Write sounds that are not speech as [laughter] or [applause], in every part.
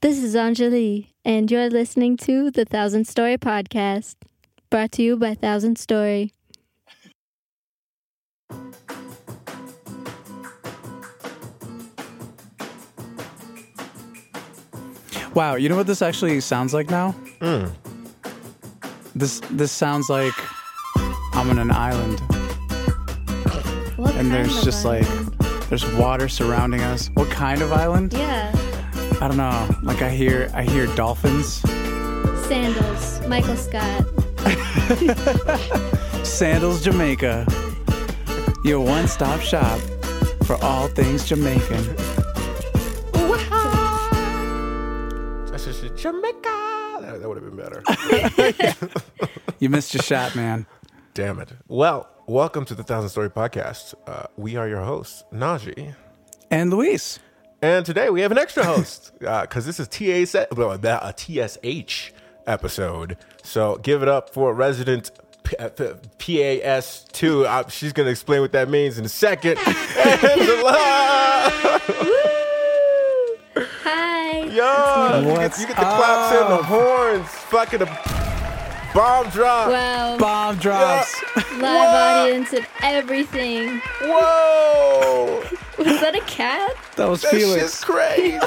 This is Anjali, and you're listening to the Thousand Story Podcast, brought to you by Thousand Story. Wow, you know what this actually sounds like now? Hmm. This this sounds like I'm on an island What and kind there's of just like island? there's water surrounding us. What kind of island? yeah, I don't know. Like I hear I hear dolphins. sandals, Michael Scott. [laughs] Sandals Jamaica. Your one-stop shop for all things Jamaican. That's just Jamaica. That, that would have been better. [laughs] You missed your shot, man. Damn it. Well, welcome to the Thousand Story Podcast. Uh, we are your hosts, Najee. And Luis. And today we have an extra host [laughs] because this is TA well, that- a TSH episode. So give it up for resident P- uh, P- PAS2. Uh, she's going to explain what that means in a second. [laughs] Angela! [laughs] Hi. Yo, you get, you get the claps and the horns. Fucking a bomb drop. Wow, Bomb drops. [laughs] live What? audience and everything. Whoa! Was that a cat? That was That Felix. shit's crazy.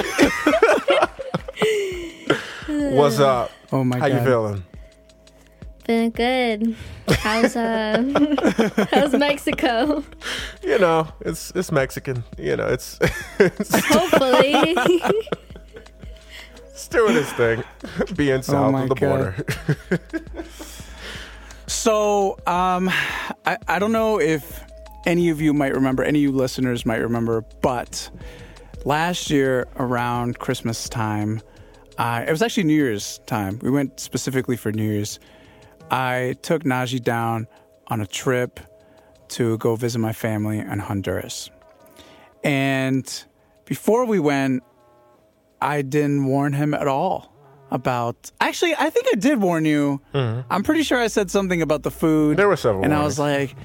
[laughs] What's up? Oh my god. How god. you feeling? Been good. How's uh? [laughs] how's Mexico? You know, it's it's Mexican. You know, it's it's, Hopefully. Doing its thing, [laughs] being south Oh of the God. border. [laughs] So, um, I, I don't know if any of you might remember, any of you listeners might remember, but last year around Christmas time, I, it was actually New Year's time. We went specifically for New Year's. I took Najee down on a trip to go visit my family in Honduras. And before we went, I didn't warn him at all about. Actually, I think I did warn you. I'm pretty sure I said something about the food. Mm-hmm. There were several and I was like,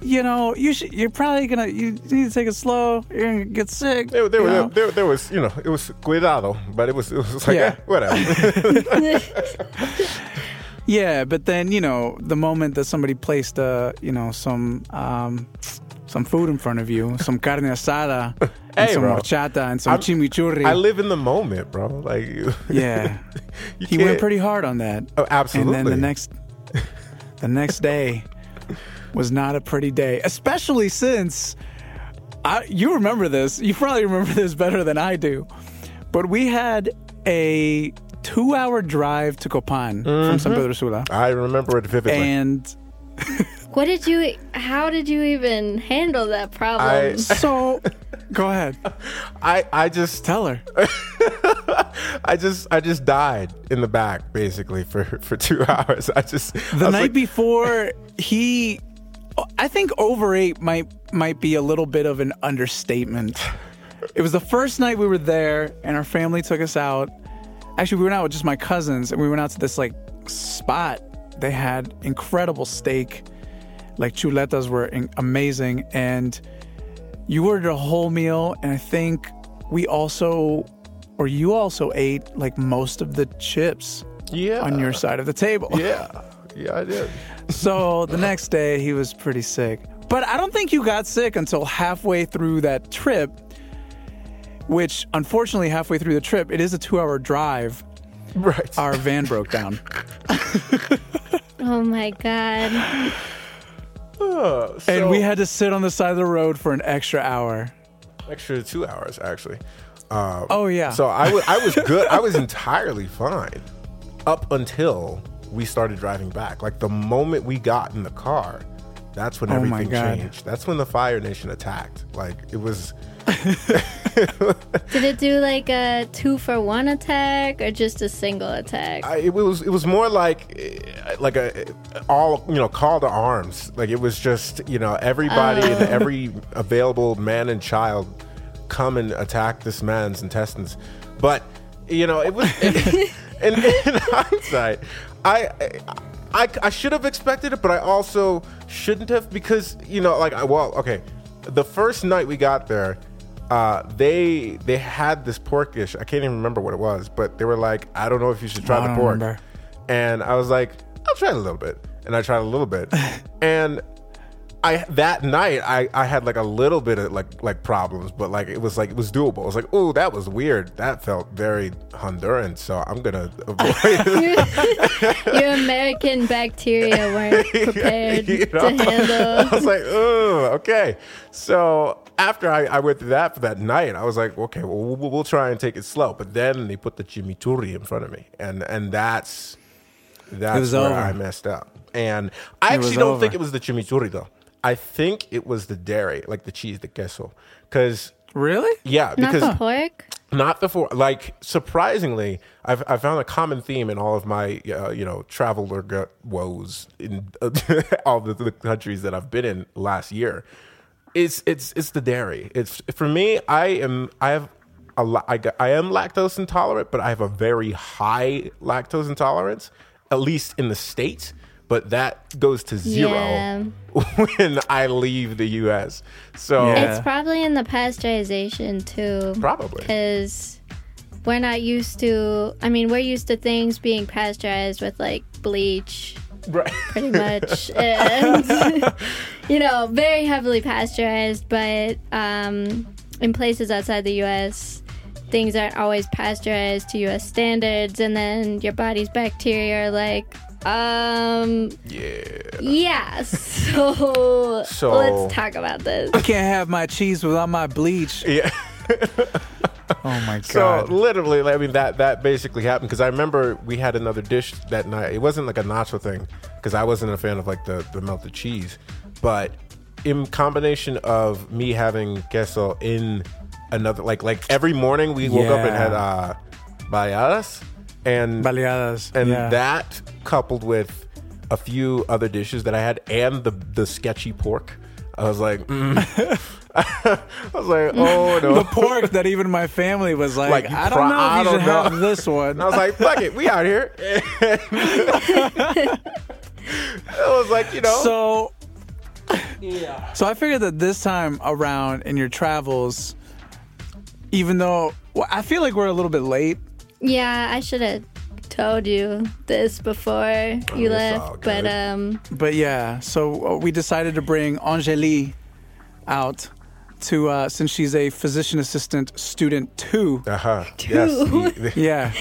you know, you should. You're probably gonna. You need to take it slow. You're gonna get sick. there, there, you there, know? there, there was, you know, it was cuidado, but it was, it was like, Yeah. eh, whatever. [laughs] [laughs] [laughs] Yeah, but then you know, the moment that somebody placed, uh, you know, some um, some food in front of you, some [laughs] carne asada, and some bro. horchata, and some I'm- chimichurri. I live in the moment, bro. Like, [laughs] yeah, you he went can't- pretty hard on that. Oh, absolutely. And then the next, the next day was not a pretty day, especially since I, you remember this. You probably remember this better than I do. But we had a two-hour drive to Copan from San mm-hmm. Pedro Sula, I remember it vividly. and [laughs] what did you? How did you even handle that problem? I- [laughs] so go ahead, I, I just, tell her. [laughs] I just, I just died in the back basically for for two hours. I just The was night like, before, he, I think overate might might be a little bit of an understatement. It was the first night we were there, and our family took us out. Actually, we went out with just my cousins, and we went out to this like spot. They had incredible steak, like chuletas were in- amazing, and you ordered a whole meal, and I think we also, or you also ate like most of the chips yeah, on your side of the table. yeah, yeah, I did. [laughs] So the next day he was pretty sick. But I don't think you got sick until halfway through that trip, which unfortunately, halfway through the trip, it is a two hour drive. Right. Our van broke down. [laughs] oh my god. Uh, And we had to sit on the side of the road for an extra hour. extra two hours actually. Uh, Oh, yeah. So I was good. I was entirely fine up until we started driving back. Like the moment we got in the car, that's when Oh everything God. changed. That's when the Fire Nation attacked. Like it was. [laughs] [laughs] Did it do like a two for one attack or just a single attack? I, it was it was more like eh, like a all you know call to arms. Like it was just you know everybody and every available man and child come and attack this man's intestines. But you know it was in, [laughs] [laughs] in, in hindsight, I. I, I should have expected it, but I also shouldn't have because you know, like, I, well, okay, the first night we got there, uh, they they had this pork dish. I can't even remember what it was, but they were like, I don't know if you should try I the pork. remember. And I was like, I'll try it a little bit. And I tried a little bit. [laughs] and I that night I, I had like a little bit of like like problems, but like it was like it was doable. I was like, oh, that was weird. That felt very Honduran, so I'm gonna avoid [laughs] Your [laughs] American bacteria weren't prepared You know? to I was like, oh, okay. So after I, I went through that for that night, I was like, okay, well, we'll, we'll try and take it slow. But then they put the chimichurri in front of me, and and that's that's was where over. I messed up. And I It actually don't over. think it was the chimichurri though. I think it was the dairy, like the cheese, the queso, because. Really? Yeah, Not because the pork. not the four. Like surprisingly, I've I found a common theme in all of my uh, you know traveler g- woes in [laughs] all the, the countries that I've been in last year. It's it's it's the dairy. It's for me. I am I have a lo- I, am lactose intolerant, but I have a very high lactose intolerance, at least in the states. But that goes to zero Yeah. [laughs] when I leave the U.S. So Yeah. It's probably in the pasteurization too. probably because we're not used to i mean we're used to things being pasteurized with like bleach right. [laughs] pretty much and [laughs] you know very heavily pasteurized but um, in places outside the us things aren't always pasteurized to us standards and then your body's bacteria are like um Yeah. yeah [laughs] so, So- let's talk about this I can't have my cheese without my bleach. Yeah. Oh my god! So literally, I mean that that basically happened because I remember we had another dish that night. It wasn't like a nacho thing because I wasn't a fan of like the the melted cheese, but in combination of me having queso in another like like every morning we woke up and had uh baleadas and Baleadas. and yeah. that coupled with a few other dishes that I had and the the sketchy pork. I was like, mm. [laughs] I was like, oh no, the pork that even my family was like, Like, I don't pro- know if I you should know. have this one. And I was like, fuck it, we out here. [laughs] [laughs] it was like, you know. So, yeah. so I figured that this time around in your travels, even though well, I feel like we're a little bit late. Yeah, I should have told you this before you Oh, it's left, but um, But yeah, so uh, we decided to bring Angélie out to uh, since she's a physician assistant student two. uh-huh. Yes. [laughs] Yeah,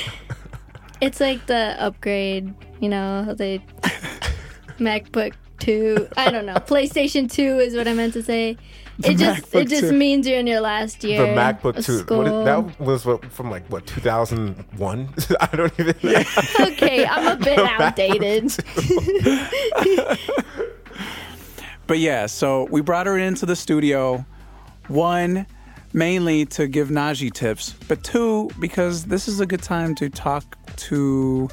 it's like the upgrade. You know, the [laughs] MacBook Two. I don't know. PlayStation Two is what I meant to say. It just MacBook it just 2. means you're in your last year. the MacBook of 2. What is, that was what, from like, what, 2001? [laughs] I don't even know. [laughs] okay, I'm a bit [laughs] outdated. but yeah, so we brought her into the studio. One, mainly to give Najee tips, but two, because this is a good time to talk to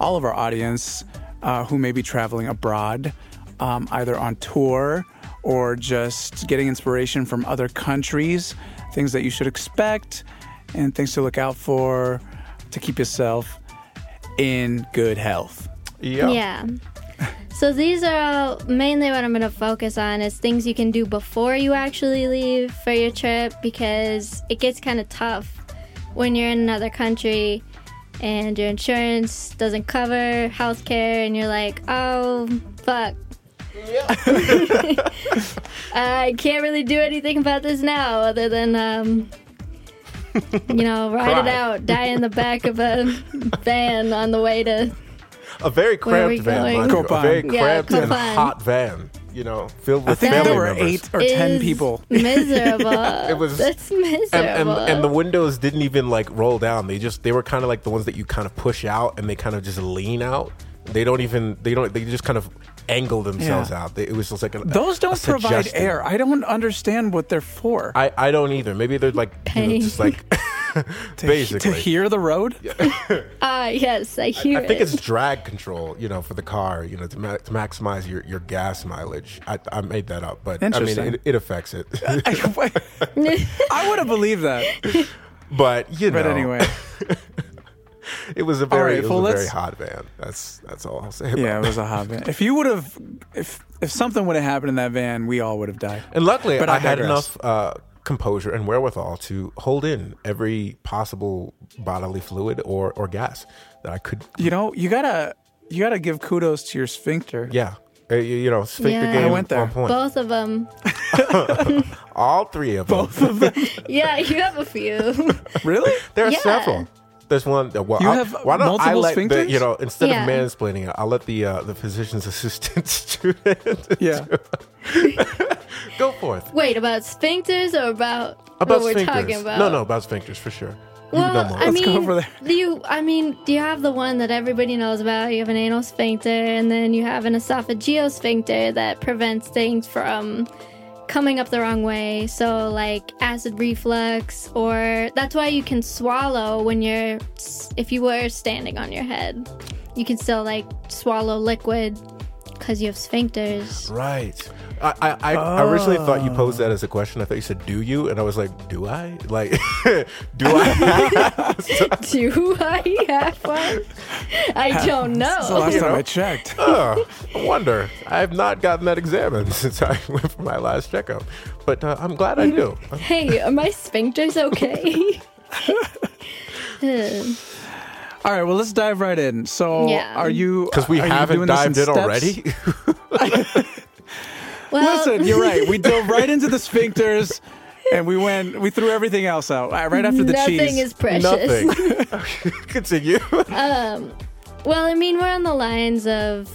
all of our audience uh, who may be traveling abroad, um, either on tour or just getting inspiration from other countries, things that you should expect, and things to look out for to keep yourself in good health. Yeah. Yeah. So these are all mainly what I'm going to focus on is things you can do before you actually leave for your trip because it gets kind of tough when you're in another country and your insurance doesn't cover healthcare and you're like, "Oh, fuck. [laughs] I can't really do anything about this now other than um you know, [laughs] ride it out, die in the back of a [laughs] van on the way to A very Where are we cramped van, going? A Copan. very Yeah, cramped and hot van, you know, filled I with think family there were members. eight or ten is people. Miserable. It was- That's and, miserable. and and the windows didn't even like roll down. They just they were kind of like the ones that you kind of push out and they kind of just lean out. They don't even they don't they just kind of angle themselves Yeah. out. It was just like a, Those don't provide suggestion. air. I don't understand what they're for. I, I don't either. Maybe they're like you know, just like [laughs] to, basically. to hear the road. [laughs] ah, yes, I hear I think it. it's drag control, you know, for the car, you know, to, ma- to maximize your, your gas mileage. I, I made that up, but I mean, it, it affects it. [laughs] I would have believed that. but you know, But anyway, it was a very, right, it was a very hot van. That's that's all I'll say. About yeah, it it. was a hot van. If you would have, if if something would have happened in that van, we all would have died. And luckily, But I, I had enough uh, composure and wherewithal to hold in every possible bodily fluid or or gas that I could. You know, you gotta you gotta give kudos to your sphincter. Yeah. Uh, you, you know, sphincter Yeah. game I went there. on point. Both of them. [laughs] All three of them. Both of them. [laughs] Yeah, you have a few. [laughs] really? There are Yeah. several. There's one. uh, Well, You I'll- have why don't I multiple let the, you know instead Yeah. of mansplaining it, I'll let the uh, the physician's [laughs] assistant [laughs] student Yeah. [laughs] go forth Wait, about sphincters or about, about what we're talking about? No, no, about sphincters for sure. Well, know more. I Let's go mean, over there. do you? I mean, do you have the one that everybody knows about? You have an anal sphincter, and then you have an esophageal sphincter that prevents things from coming up the wrong way. So, like acid reflux, or that's why you can swallow when you're, if you were standing on your head, you can still like swallow liquid because you have sphincters. Right. I, I, I originally thought you posed that as a question. I thought you said, "Do you?" And I was like, "Do I? [laughs] Like, do I?" [laughs] Do I have one? I [laughs] don't That's the know. last You time know? I checked. oh, I wonder. I have not gotten that examined since I went for my last checkup, but uh, I'm glad I do. Hey, are my sphincters okay? All right, well, let's dive right in. So, Yeah. are you Because we are haven't doing this dived in steps? already. [laughs] well, Listen, you're right. We [laughs] dove right into the sphincters, and we went. We threw everything else out uh, right after the cheese. nothing is precious. Nothing. [laughs] Continue. Well, I mean, we're on the lines of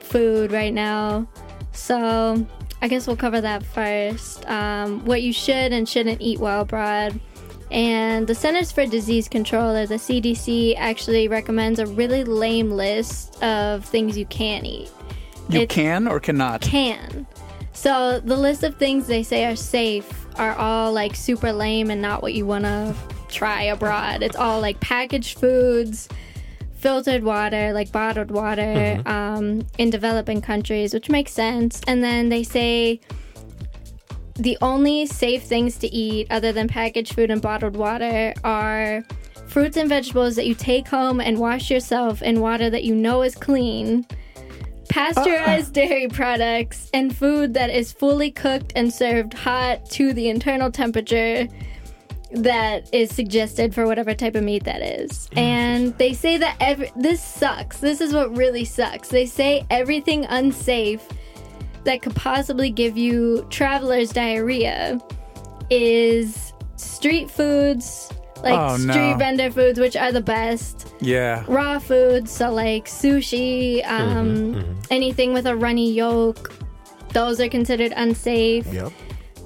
food right now, so I guess we'll cover that first. Um, what you should and shouldn't eat while abroad. And the Centers for Disease Control, or the CDC, actually recommends a really lame list of things you can eat. you It's- can or cannot. can. So the list of things they say are safe are all like super lame and not what you want to try abroad. It's all like packaged foods, filtered water, like bottled water um, in developing countries, which makes sense. And then they say the only safe things to eat other than packaged food and bottled water are fruits and vegetables that you take home and wash yourself in water that you know is clean pasteurized ah. dairy products, and food that is fully cooked and served hot to the internal temperature that is suggested for whatever type of meat that is. And they say that every this sucks. This is what really sucks. They say everything unsafe that could possibly give you traveler's diarrhea is street foods, like Oh, no. street vendor foods, which are the best Yeah. raw foods, so like sushi, um, anything with a runny yolk, those are considered unsafe. yep.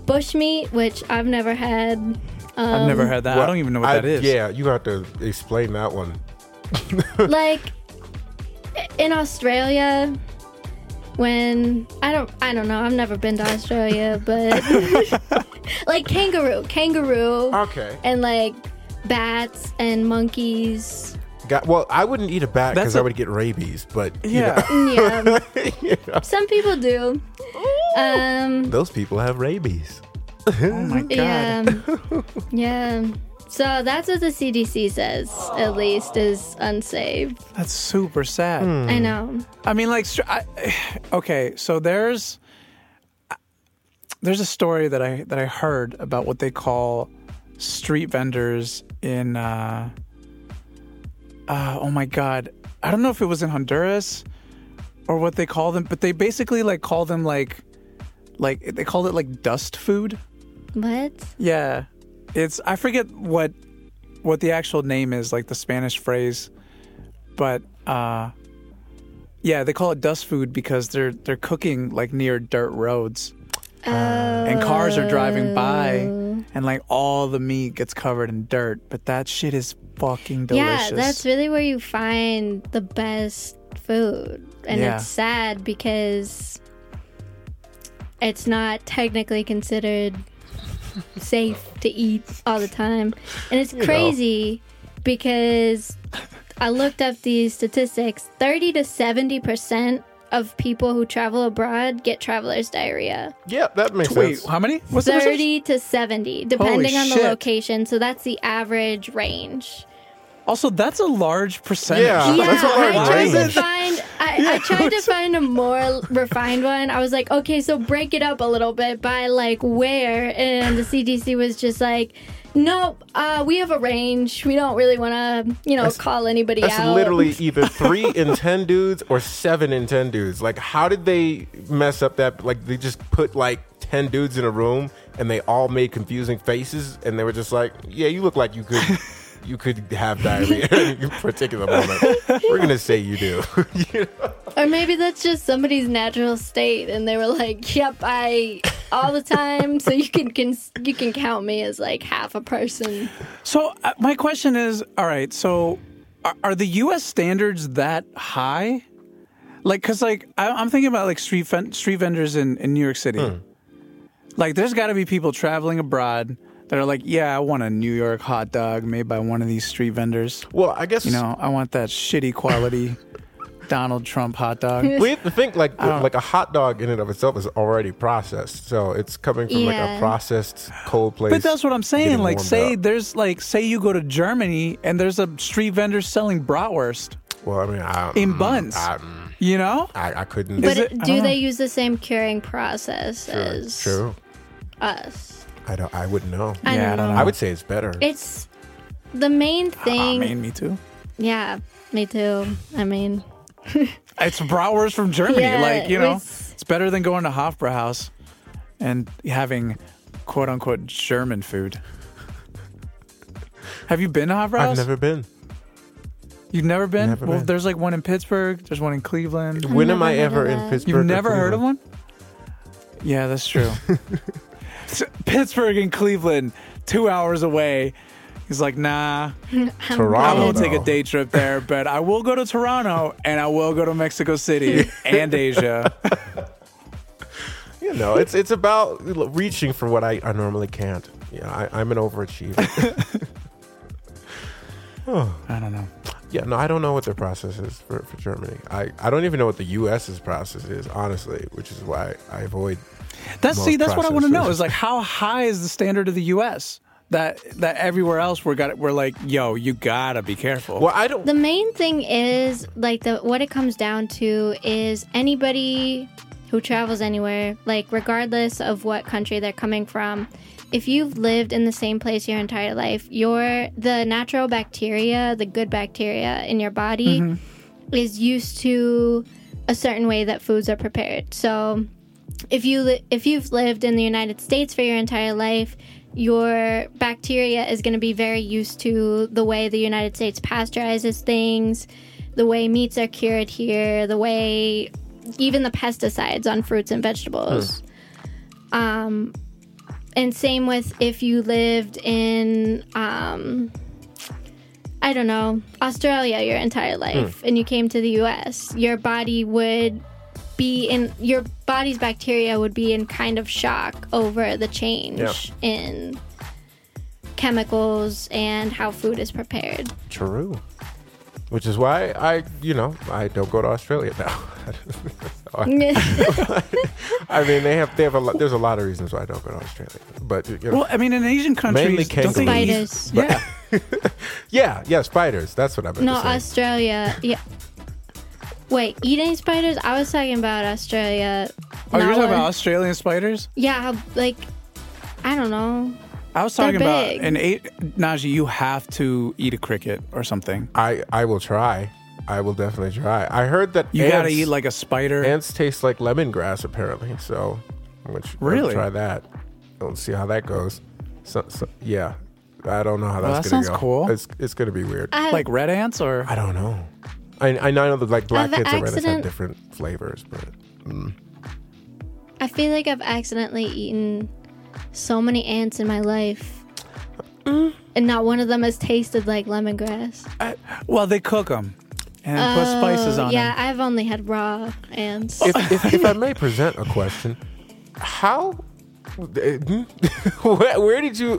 Bushmeat, which I've never had. Um, I've never had that. I don't even know what I- that is. Yeah, you have to explain that one. [laughs] like in Australia, when I don't, I don't know. I've never been to Australia, but [laughs] like kangaroo, kangaroo, Okay. and like bats and monkeys. Got, well, I wouldn't eat a bat because I would get rabies, but you Yeah. know, [laughs] Yeah, [laughs] some people do. Um, those people have rabies. Oh my god. Yeah. yeah. So that's what the CDC says, at least, is unsafe. That's super sad. I know. I mean, like, str- I, [sighs] okay, so there's there's a story that I that I heard about what they call street vendors in. Uh, uh, oh my god, I don't know if it was in Honduras or what they call them, but they basically like call them like like they called it like dust food. What? Yeah, it's I forget what what the actual name is, like the Spanish phrase, but uh, yeah, they call it dust food because they're they're cooking like near dirt roads, and cars are driving by, and like all the meat gets covered in dirt. But that shit is fucking delicious. Yeah, that's really where you find the best food. And Yeah. it's sad because it's not technically considered safe to eat all the time. And it's know. crazy because I looked up these statistics 30 to 70% of people who travel abroad get traveler's diarrhea. Yeah, that makes Wait, sense. how many? What's 30 to 70, depending on the location. So that's the average range. Also, that's a large percentage. Yeah. Yeah, That's a large I tried to find. I, I tried to find a more refined one. I was like, okay, so break it up a little bit by like where, and the CDC was just like, nope, uh, we have a range. We don't really want to, you know, call anybody That's out. literally [laughs] either three in ten dudes or seven in ten dudes. Like, how did they mess up that? Like, they just put like ten dudes in a room and they all made confusing faces, and they were just like, "Yeah, you look like you could." [laughs] You could have diarrhea [laughs] at a particular moment. We're gonna say you do. [laughs] You know? Or maybe that's just somebody's natural state, and they were like, "Yep, I all the time." So you can, can you can count me as like half a person. So uh, my question is, all right, so are, are the U.S. standards that high? Like, cause like I, I'm thinking about like street ven- street vendors in, in New York City. Hmm. Like, there's got to be people traveling abroad that are like, yeah, I want a New York hot dog made by one of these street vendors. Well, I guess You know, I want that shitty quality [laughs] Donald Trump hot dog. we have to think like like a hot dog in and of itself is already processed, so it's coming from like a processed cold place. But that's what I'm saying. getting Like, warmed say up. there's like, say you go to Germany and there's a street vendor selling bratwurst Well, I mean, I, in mm, buns. I, mm, you know? I, I couldn't. But it- I do don't they know. use the same curing process as True. us? I don't. I wouldn't know. I Yeah, I don't don't know. know. I would say it's better. It's the main I thing. mean, me too. yeah, me too. I mean, [laughs] It's bratwurst from Germany. Yeah, like, you know, it's- it's better than going to Hofbrauhaus and having quote unquote German food. Have you been to Hofbrauhaus? I've never been. You've never been? Never well, been. there's like one in Pittsburgh. There's one in Cleveland. When am I ever in. Pittsburgh? You've never heard of one? Yeah, that's true. [laughs] S- Pittsburgh and Cleveland, two hours away. He's like, nah, [laughs] Toronto. I won't take a day trip there, but I will go to Toronto and I will go to Mexico City [laughs] and Asia. [laughs] You know, it's it's about reaching for what I, I normally can't. Yeah, I, I'm an overachiever. [sighs] oh. I don't know. yeah, no, I don't know what their process is for, for Germany. I, I don't even know what the U.S.'s process is, honestly, which is why I avoid. That's see, that's what I want to know. Is like how high is the standard of the U.S. that that everywhere else we're got we're like, yo, you gotta be careful. Well, I don't. the main thing is like the what it comes down to is anybody who travels anywhere, like regardless of what country they're coming from, if you've lived in the same place your entire life, your the natural bacteria, the good bacteria in your body mm-hmm. is used to a certain way that foods are prepared. So, if you li- if you've lived in the United States for your entire life, your bacteria is going to be very used to the way the United States pasteurizes things, the way meats are cured here, the way even the pesticides on fruits and vegetables. Um, and same with if you lived in um, I don't know, Australia your entire life and you came to the US, your body would be in your body's bacteria would be in kind of shock over the change Yeah. in chemicals and how food is prepared. True. Which is why I, you know, I don't go to Australia now. [laughs] I mean, they have they have a lot. There's a lot of reasons why I don't go to Australia, but you know, Well, I mean, in Asian countries, Mainly don't they eat- Spiders. Yeah, [laughs] yeah, yeah, spiders. That's what I meant no, to say. Australia. Yeah. Wait, eating spiders? I was talking about Australia. oh, you're talking about Australian spiders? Yeah, like I don't know. I was They're talking about big. an eight. Najee, you have to eat a cricket or something. I I will try. I will definitely try. I heard that You ants, gotta eat like a spider. ants taste like lemongrass apparently. So, which Really? try that. Let's see how that goes. So, so yeah, I don't know how Well, that's that gonna sounds go. cool. It's it's gonna be weird. I, like red ants or I don't know. I I know that like black I've kids and red ants have different flavors, but mm. I feel like I've accidentally eaten so many ants in my life. Mm. And not one of them has tasted like lemongrass. well, they cook them and put spices Oh, on yeah, them. Yeah, I've only had raw ants. if, if, if I [laughs] may present a question, how, [laughs] where, where did you,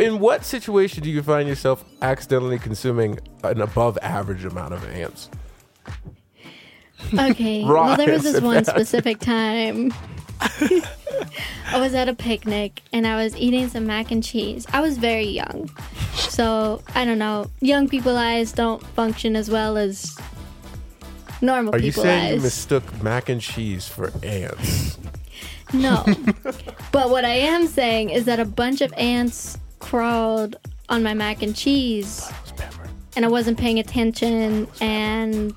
in what situation do you find yourself accidentally consuming an above average amount of ants? Okay. [laughs] Well, there was this one [laughs] specific time. I was at a picnic and I was eating some mac and cheese. I was very young. So I don't know. Young people eyes don't function as well as normal Are you people saying you mistook mac and cheese for ants? No. [laughs] but what I am saying is that a bunch of ants crawled on my mac and cheese and I wasn't paying attention and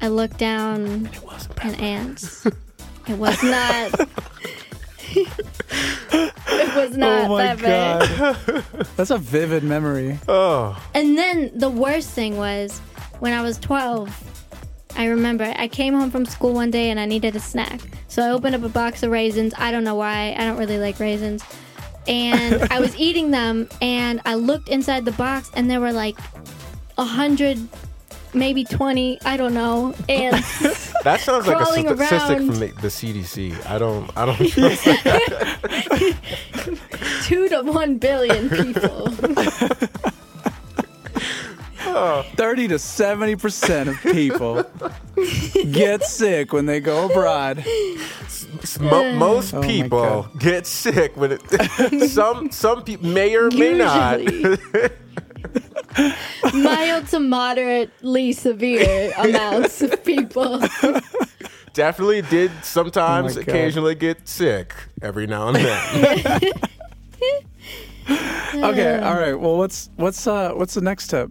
I looked down It wasn't and ants. It was [laughs] not. it was oh not oh my that bad. god. [laughs] That's a vivid memory. Oh, And then the worst thing was when I was 12, I remember I came home from school one day and I needed a snack. So I opened up a box of raisins. I don't know why. I don't really like raisins. And [laughs] I was eating them and I looked inside the box and there were like a hundred, maybe 20, I don't know. And [laughs] that sounds like a statistic from the, the CDC. I don't. I don't. [laughs] trust that. two to one billion people. 30 to 70% of people get sick when they go abroad. Mo- most Oh people get sick when it. [laughs] some some people may or may not. Mild to moderately severe [laughs] amounts of people. Definitely did sometimes Oh occasionally get sick every now and then. [laughs] Okay, all right. Well, what's what's uh what's the next step?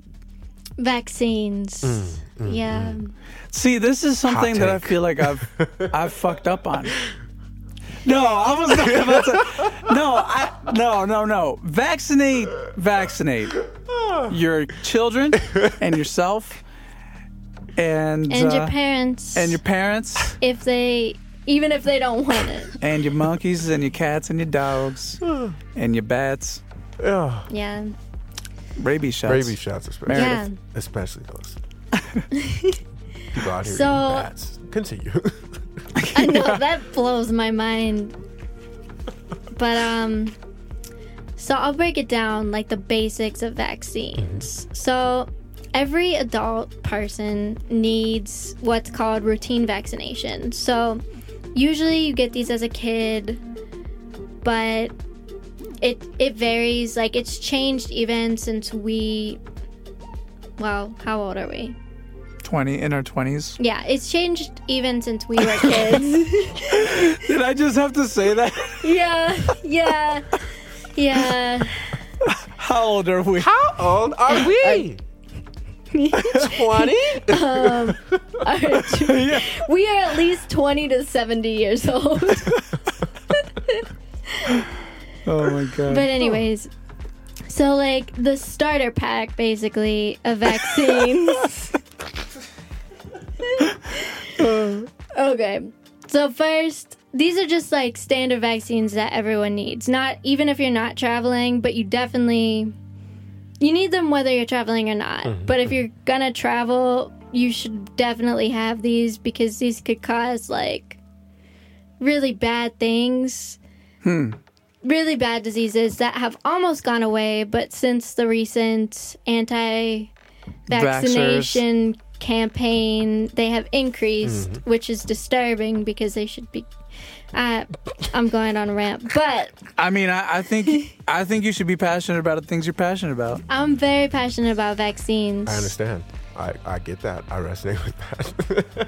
Vaccines. Mm, mm, yeah. Mm. See, this is something that I feel like I've [laughs] I've fucked up on. No, I was not about to. No, I no no no. Vaccinate, vaccinate [sighs] your children and [laughs] yourself, and And uh, your parents. and your parents if they, even if they don't want it. and your monkeys and your cats and your dogs [sighs] and your bats. yeah. Yeah. Rabies shots. Rabies shots, especially. Yeah. Especially those. [laughs] People out here So- eating bats. Continue. I know [laughs] that blows my mind. But um so I'll break it down like the basics of vaccines. So every adult person needs what's called routine vaccination. So usually you get these as a kid, but it it varies like it's changed even since we well, how old are we? Twenty in our twenties. Yeah, it's changed even since we were [laughs] kids. Did I just have to say that? Yeah, yeah, yeah. How old are we? How old are we? [laughs] 20? Um, alright, [laughs] We are at least 20 to 70 years old. [laughs] Oh my god. But, anyways, so like the starter pack basically of vaccines. [laughs] [laughs] okay, so first, these are just like standard vaccines that everyone needs. Not even if you're not traveling, but you definitely you need them whether you're traveling or not. Mm-hmm. But if you're gonna travel, you should definitely have these because these could cause like really bad things. Hmm. Really bad diseases that have almost gone away, but since the recent anti vaccination campaign, they have increased, which is disturbing because they should be. Uh, I'm going on a rant, but I mean, I, I think [laughs] I think you should be passionate about the things you're passionate about. I'm very passionate about vaccines. I understand. I, I get that. I resonate with that.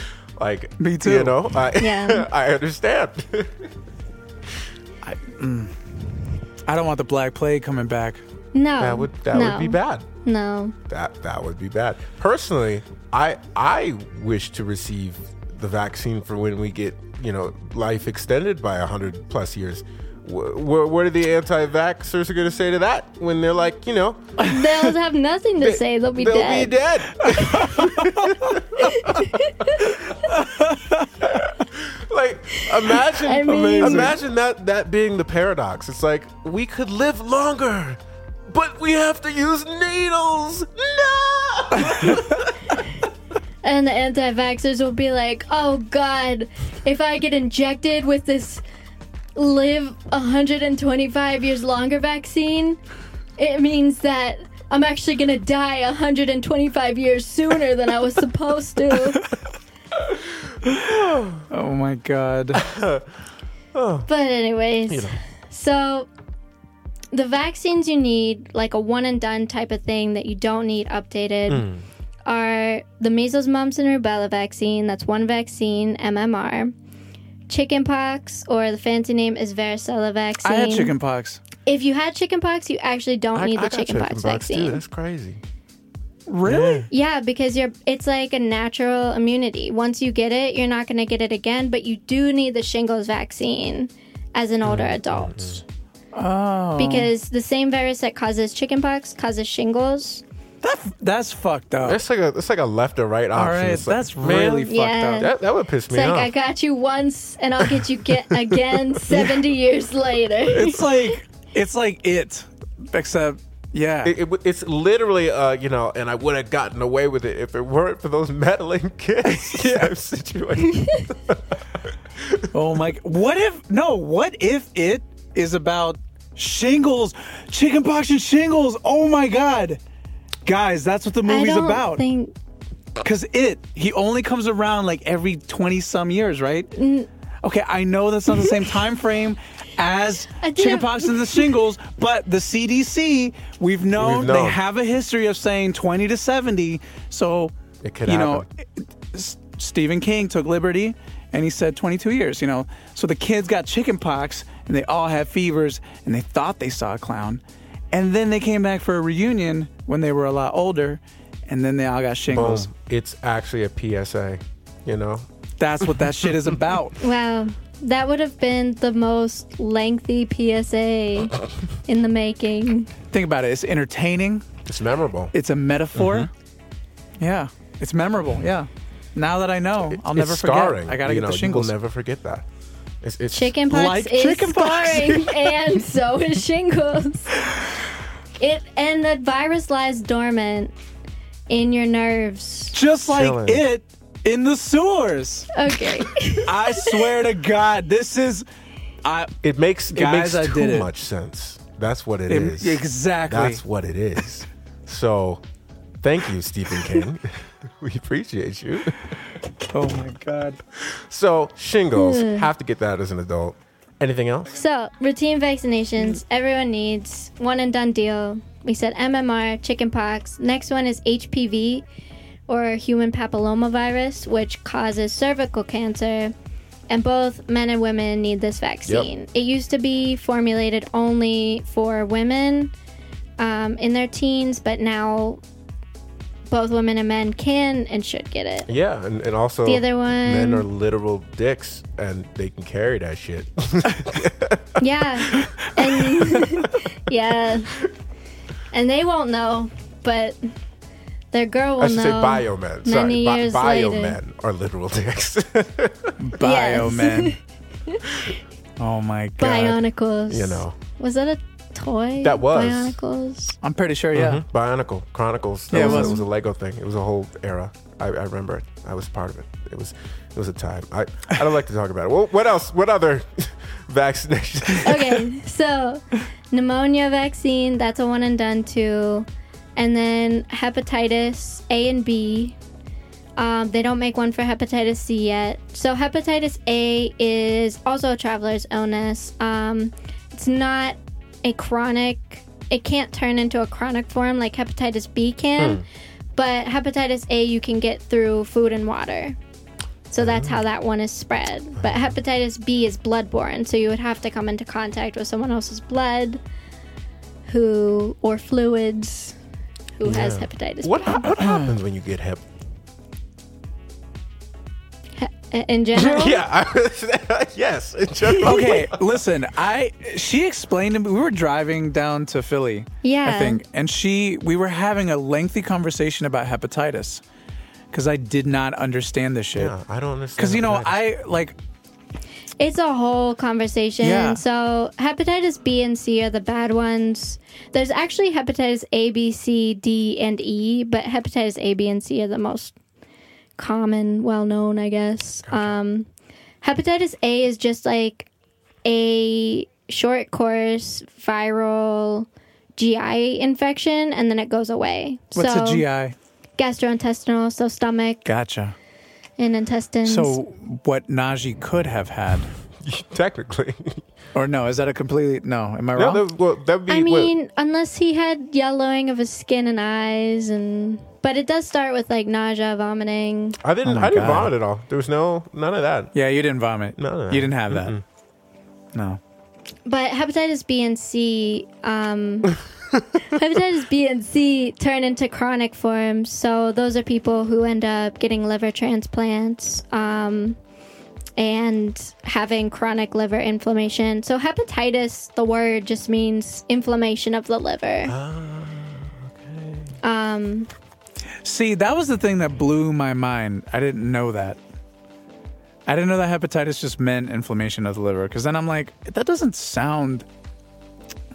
[laughs] like Me too. You know, I Yeah. [laughs] I understand. Mm. I don't want the black plague coming back. No, that would that no, would be bad. No, That that would be bad. Personally, I I wish to receive the vaccine for when we get you know life extended by hundred plus years. Wh- wh- what are the anti-vaxxers going to say to that when they're like, you know, they'll have nothing to say. They'll be dead. they'll dead. be dead. [laughs] [laughs] [laughs] [laughs] like imagine I mean- imagine that that being the paradox. It's like we could live longer, but we have to use needles. No. [laughs] And the anti-vaxxers will be like, "Oh God, if I get injected with this live 125 years longer vaccine, it means that I'm actually gonna die 125 years sooner than I was supposed to." [laughs] [laughs] Oh my god. [laughs] But anyways, You know. so the vaccines you need, like a one and done type of thing that you don't need updated, Hmm. are the measles, mumps, and rubella vaccine. That's one vaccine, MMR. Chickenpox, or the fancy name is varicella vaccine. I had chickenpox. If you had chickenpox, you actually don't I, need I the chickenpox chickenpox vaccine. too. That's crazy. Really? Yeah, because you're it's like a natural immunity. Once you get it, you're not going to get it again, but you do need the shingles vaccine as an older mm-hmm. adult. Oh, Because the same virus that causes chickenpox causes shingles. that, that's fucked up. It's like a that's like a left or right option. right, It's like, that's man, really fucked Yeah. up. that, that would piss me It's me like off. I got you once and I'll get you get [laughs] again 70 years later. It's like it's like it, except yeah. It, it it's literally, uh, you know, and I would have gotten away with it if it weren't for those meddling [laughs] kids. [laughs] yeah, situation. [laughs] oh my! What if no? What if it is about shingles, chickenpox, and shingles? Oh my god, guys, that's what the I movie's don't about. think Because it, he only comes around like every 20 some years, right? Okay, I know that's not the same [laughs] time frame as chickenpox and the [laughs] shingles, but the CDC, we've known, We've they have a history of saying 20 to 70. So, It could you know, happen. S- Stephen King took liberty and he said 22 years, you know. So the kids got chickenpox and they all had fevers and they thought they saw a clown. And then they came back for a reunion when they were a lot older and then they all got Boom. shingles. It's actually a PSA. You know, That's what that shit is about. [laughs] Wow. That would have been the most lengthy PSA in the making. Think about it. It's entertaining. it's memorable. It's a metaphor. Mm-hmm. Yeah. It's memorable. Yeah. Now that I know, I'll never it's forget. I gotta you get know, the shingles. You will never forget that. It's, it's Chickenpox Like is chickenpox. scarring, [laughs] and so is shingles. It and the virus lies dormant in your nerves. Just like Chilling. it in the sewers. Okay. [laughs] I swear to God, this is. I It makes Guys, it I makes did too it. much sense. That's what it It- is. exactly. That's what it is. so, thank you, Stephen King. [laughs] we appreciate you. oh my God. So, shingles have to get that as an adult. Anything else? So, routine vaccinations, everyone needs one and done deal. We said MMR, chickenpox. Next one is HPV or human papillomavirus, which causes cervical cancer. And both men and women need this vaccine. It used to be formulated only for women um, in their teens, but now both women and men can and should get it. Yeah, and, and also The other one- men are literal dicks and they can carry that shit. [laughs] Yeah. And [laughs] yeah. And they won't know, but their girl will I should say know. biomen. Sorry, many bi- years later. biomen are literal dicks. [laughs] Biomen. [laughs] oh my God. Bionicles. you know, Was that a toy? That was. Bionicles. I'm pretty sure, yeah. Mhm. Bionicle Chronicles. That Yeah, it was, was. it was a Lego thing. It was a whole era. I, I remember it. I was part of it. It was it was a time. I, I don't like to talk about it. Well, what else? What other [laughs] vaccinations? Okay, so pneumonia vaccine, that's a one and done too. And then hepatitis A and B. Um, they don't make one for hepatitis C yet. So hepatitis A is also a traveler's illness. Um, it's not a chronic. It can't turn into a chronic form like hepatitis B can. But hepatitis A you can get through food and water. So that's how that one is spread. But hepatitis B is bloodborne, so you would have to come into contact with someone else's blood who or fluids who has hepatitis what B. ha- what happens when you get hep? Uh, in general. [laughs] yeah. I, [laughs] yes. In general. Okay, listen. I she explained to me. We were driving down to Philly, Yeah. I think, and she we were having a lengthy conversation about hepatitis because I did not understand this shit. Yeah, I don't understand. Because you know. I like It's a whole conversation. Yeah. So hepatitis B and C are the bad ones. There's actually hepatitis A, B, C, D, and E, but hepatitis A, B, and C are the most common, well known, I guess. Um, hepatitis A is just like a short course viral GI infection, and then it goes away. what's so a GI? gastrointestinal, so stomach Gotcha. And intestines. So what Najee could have had. [laughs] technically, Or no? Is that a completely no? Am I No, wrong? that, well, that would be. I what- mean, unless he had yellowing of his skin and eyes, and but it does start with like nausea, vomiting. I didn't. Oh my I didn't God. vomit at all. There was no none of that. yeah, you didn't vomit. No, no, no. you didn't have that. No. But hepatitis B and C, um, [laughs] [laughs] hepatitis B and C turn into chronic forms. So those are people who end up getting liver transplants um, and having chronic liver inflammation. So hepatitis, the word just means inflammation of the liver. Um, See, that was the thing that blew my mind. I didn't know that. I didn't know that hepatitis just meant inflammation of the liver. Because then I'm like, that doesn't sound.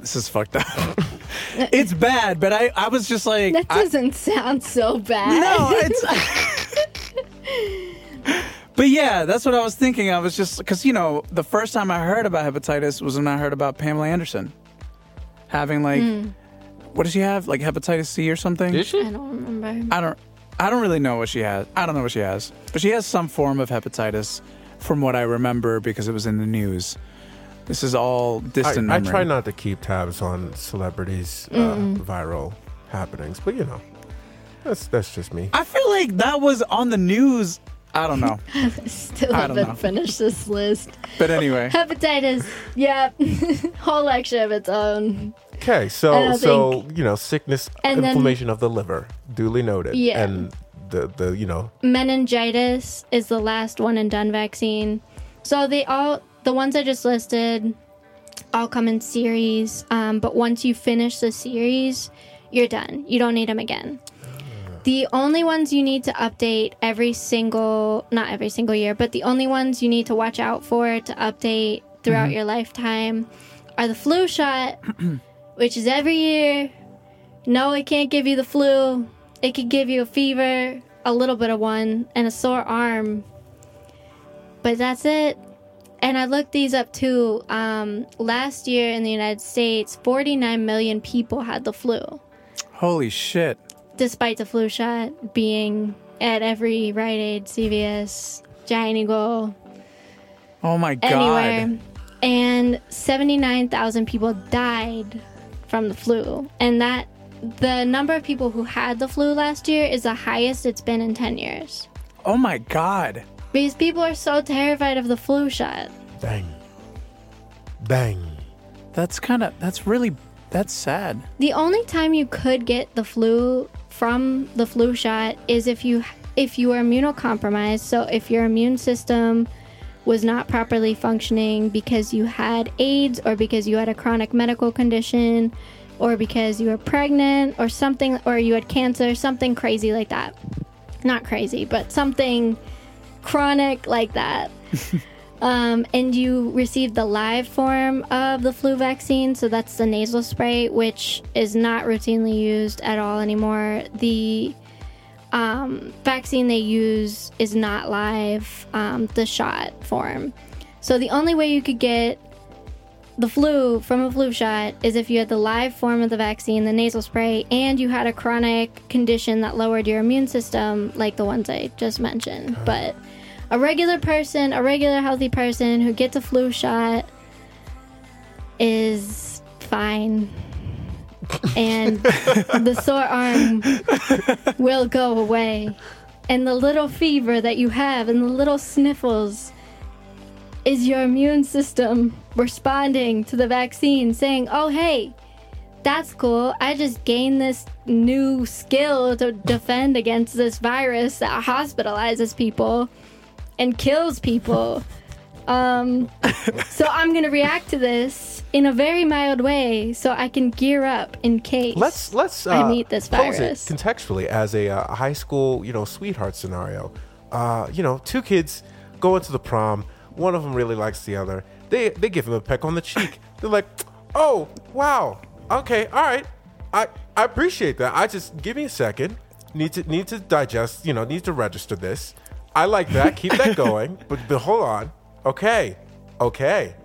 This is fucked up. [laughs] it's bad, but I, I was just like, that I- doesn't sound so bad. no, it's. [laughs] but yeah, that's what I was thinking. I was just because you know the first time I heard about hepatitis was when I heard about Pamela Anderson having like, Hmm. what does she have? Like hepatitis C or something? Did she? I don't remember. I don't I don't really know what she has. I don't know what she has. But she has some form of hepatitis from what I remember because it was in the news. This is all I, distant I memory. try not to keep tabs on celebrities' uh, viral happenings, but you know, that's that's just me. I feel like that was on the news. I don't know. [laughs] Still I don't haven't know. finished this list. But anyway, Hepatitis, yep, [laughs] whole lecture of its own. Okay, I so don't so you know, sickness, And then- inflammation of the liver, duly noted. Yeah. and the the you know, Meningitis is the last one and done vaccine. So they all, the ones I just listed, all come in series. Um, but once you finish the series, you're done. You don't need them again. The only ones you need to update every single, not every single year, but the only ones you need to watch out for to update throughout your lifetime are the flu shot, [clears throat] which is every year. No, it can't give you the flu. It could give you a fever, a little bit of one, and a sore arm. But that's it. And I looked these up too. Um, last year in the United States, 49 million people had the flu, holy shit. despite the flu shot being at every Rite Aid, CVS, Giant Eagle, Oh my god. anywhere. And 79,000 people died from the flu. And that the number of people who had the flu last year is the highest it's been in 10 years. Oh my god. Because people are so terrified of the flu shot. bang, bang. That's kind of that's really that's sad. The only time you could get the flu from the flu shot is if you if you are immunocompromised. So if your immune system was not properly functioning because you had AIDS or because you had a chronic medical condition or because you were pregnant or something or you had cancer, something crazy like that. Not crazy, but something chronic like that. [laughs] um, and you received the live form of the flu vaccine, so that's the nasal spray, which is not routinely used at all anymore. The um, vaccine they use is not live, um, the shot form. So the only way you could get the flu from a flu shot is if you had the live form of the vaccine, the nasal spray, and you had a chronic condition that lowered your immune system, like the ones I just mentioned. But a regular person, a regular healthy person who gets a flu shot is fine. And the sore arm will go away. And the little fever that you have and the little sniffles is your immune system responding to the vaccine saying, oh, hey, that's cool. I just gained this new skill to defend against this virus that hospitalizes people and kills people. Um, so I'm going to react to this in a very mild way so I can gear up in case. Let's let's uh, I meet this virus. contextually as a uh, high school, you know, sweetheart scenario. Uh, you know, two kids go into the prom. One of them really likes the other. They they give him a peck on the cheek. They're like, "Oh, wow. Okay, all right. I I appreciate that. I just give me a second. Need to need to digest. You know, need to register this. I like that. Keep that going. [laughs] But but hold on. Okay, okay."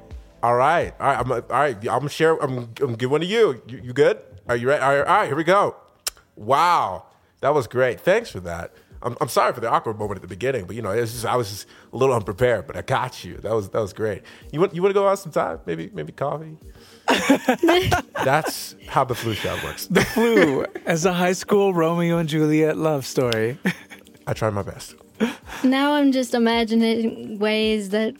All right, all right, I'm all right. I'm gonna share. I'm, I'm gonna give one to you. You, you good? Are you ready? All right, all right, here we go. Wow, that was great. Thanks for that. I'm, I'm sorry for the awkward moment at the beginning, but you know, it's just I was just a little unprepared, but I got you. That was that was great. You want you want to go out sometime? Maybe maybe coffee. [laughs] That's how the flu shot works. The flu as a high school Romeo and Juliet love story. I tried my best. Now I'm just imagining ways that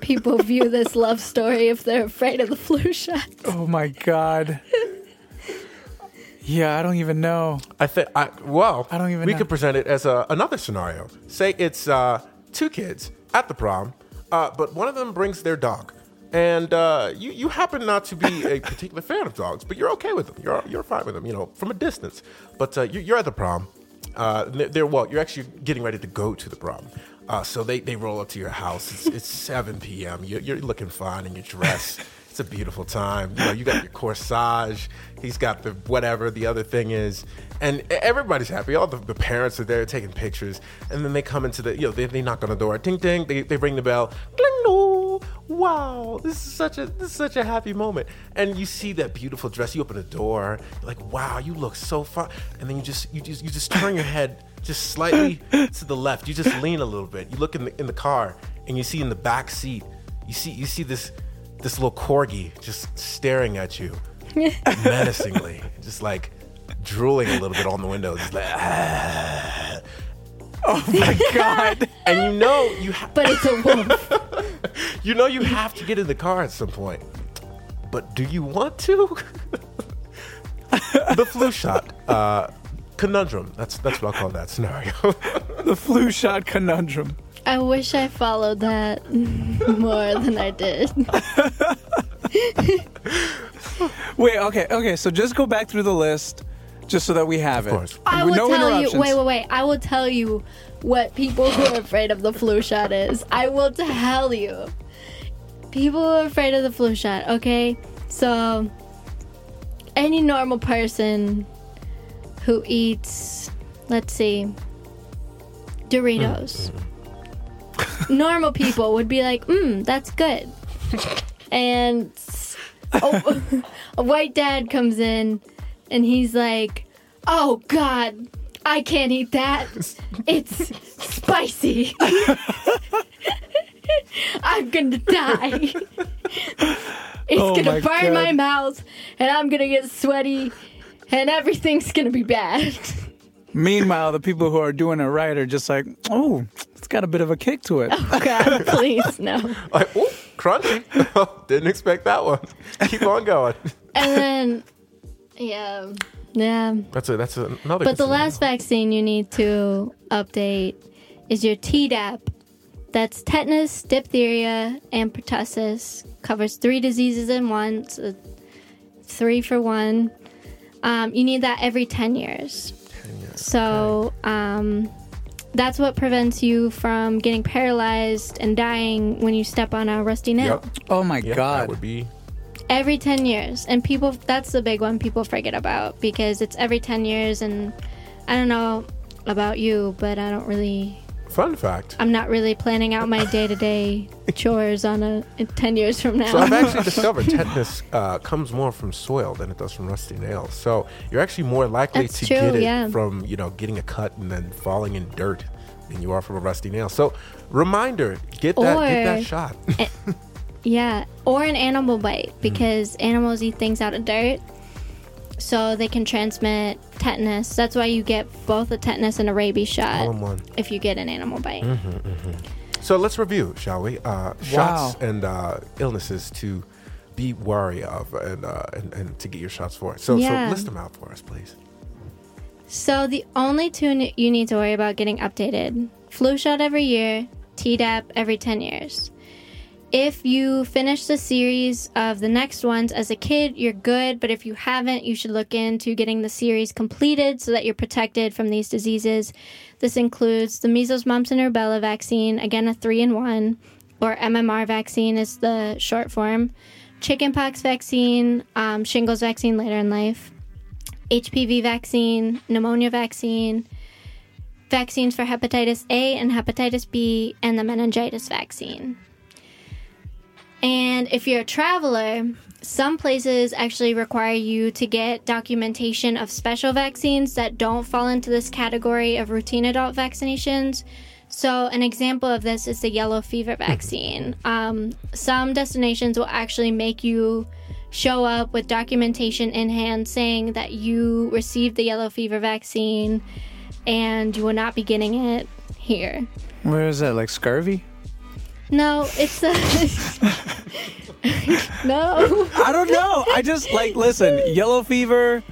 people view this love story if they're afraid of the flu shot. Oh my god. Yeah, I don't even know. I think I well, I don't even We know. could present it as a, another scenario. Say it's uh, two kids at the prom, uh, but one of them brings their dog, and uh, you you happen not to be a particular fan of dogs, but you're okay with them. You're you're fine with them, you know, from a distance. But uh, you, you're at the prom. Uh, they're, well. You're actually getting ready to go to the prom. Uh, so they, they roll up to your house. It's, it's 7 p.m. You're, you're looking fine in your dress. [laughs] It's a beautiful time. You know, you got your corsage. He's got the whatever the other thing is, and everybody's happy. All the, the parents are there taking pictures, and then they come into the you know they, they knock on the door, ding ding. They, they ring the bell, ding dong. Wow, this is such a this is such a happy moment. And you see that beautiful dress. You open the door, like wow, you look so fun. And then you just you just you just turn your head just slightly to the left. You just lean a little bit. You look in the in the car, and you see in the back seat, you see you see this this little corgi just staring at you [laughs] menacingly, just like drooling a little bit on the window, just like, "Ah." Oh my [laughs] god. and you know you ha- But it's a wolf. [laughs] you know you have to get in the car at some point, but do you want to? the flu shot uh, conundrum. That's that's what I'll call that scenario. the flu shot conundrum. I wish I followed that [laughs] more than I did. [laughs] Wait, okay, okay. So just go back through the list, just so that we have Of it. course. I will no tell you. Wait, wait, wait. I will tell you what people who are afraid of the flu shot is. I will tell you. People who are afraid of the flu shot. Okay, so any normal person who eats, let's see, Doritos. Mm, mm. Normal people would be like, "Mmm, that's good," and a, a white dad comes in and he's like, "Oh God, I can't eat that. It's spicy. [laughs] I'm gonna die. It's Oh gonna my burn God. my mouth, and I'm gonna get sweaty, and everything's gonna be bad." [laughs] Meanwhile, the people who are doing it right are just like, oh, it's got a bit of a kick to it. [laughs] Oh God, please no. [laughs] like, oh, crunchy. [laughs] Didn't expect that one. Keep on going. And then, yeah, yeah. That's a that's a, another. But the good last vaccine you need to update is your Tdap. That's tetanus, diphtheria, and pertussis. Covers three diseases in one, so three for one. Um, you need that every 10 years. So um, that's what prevents you from getting paralyzed and dying when you step on a rusty nail. Yep. Oh my Yeah, god. that would be Every 10 years. And people, that's the big one people forget about because it's every 10 years. And I don't know about you, but I don't really, fun fact. I'm not really planning out my day to day chores on a 10 years from now. So I've actually [laughs] discovered tetanus uh, comes more from soil than it does from rusty nails. So you're actually more likely That's to true, get it yeah. from you know getting a cut and then falling in dirt than you are from a rusty nail. So reminder, get that get that shot. yeah. Or an animal bite [laughs] because animals eat things out of dirt. So they can transmit tetanus. That's why you get both a tetanus and a rabies shot All in one. if you get an animal bite. So let's review, shall we? Uh, shots and uh, illnesses to be wary of and, uh, and and to get your shots for. So Yeah. so list them out for us, please. So the only two you need to worry about getting updated: flu shot every year, Tdap every ten years. If you finish the series of the next ones as a kid, you're good. But if you haven't, you should look into getting the series completed so that you're protected from these diseases. This includes the measles, mumps, and rubella vaccine, again a three in one, or MMR vaccine is the short form. Chickenpox vaccine, um, shingles vaccine later in life. HPV vaccine, pneumonia vaccine, vaccines for hepatitis A and hepatitis B, and the meningitis vaccine. And if you're a traveler, some places actually require you to get documentation of special vaccines that don't fall into this category of routine adult vaccinations. So, an example of this is the yellow fever vaccine. Um, some destinations will actually make you show up with documentation in hand saying that you received the yellow fever vaccine and you will not be getting it here. Where is that? Like scurvy? No, it's a. [laughs] no. I don't know. I just like listen. Yellow fever.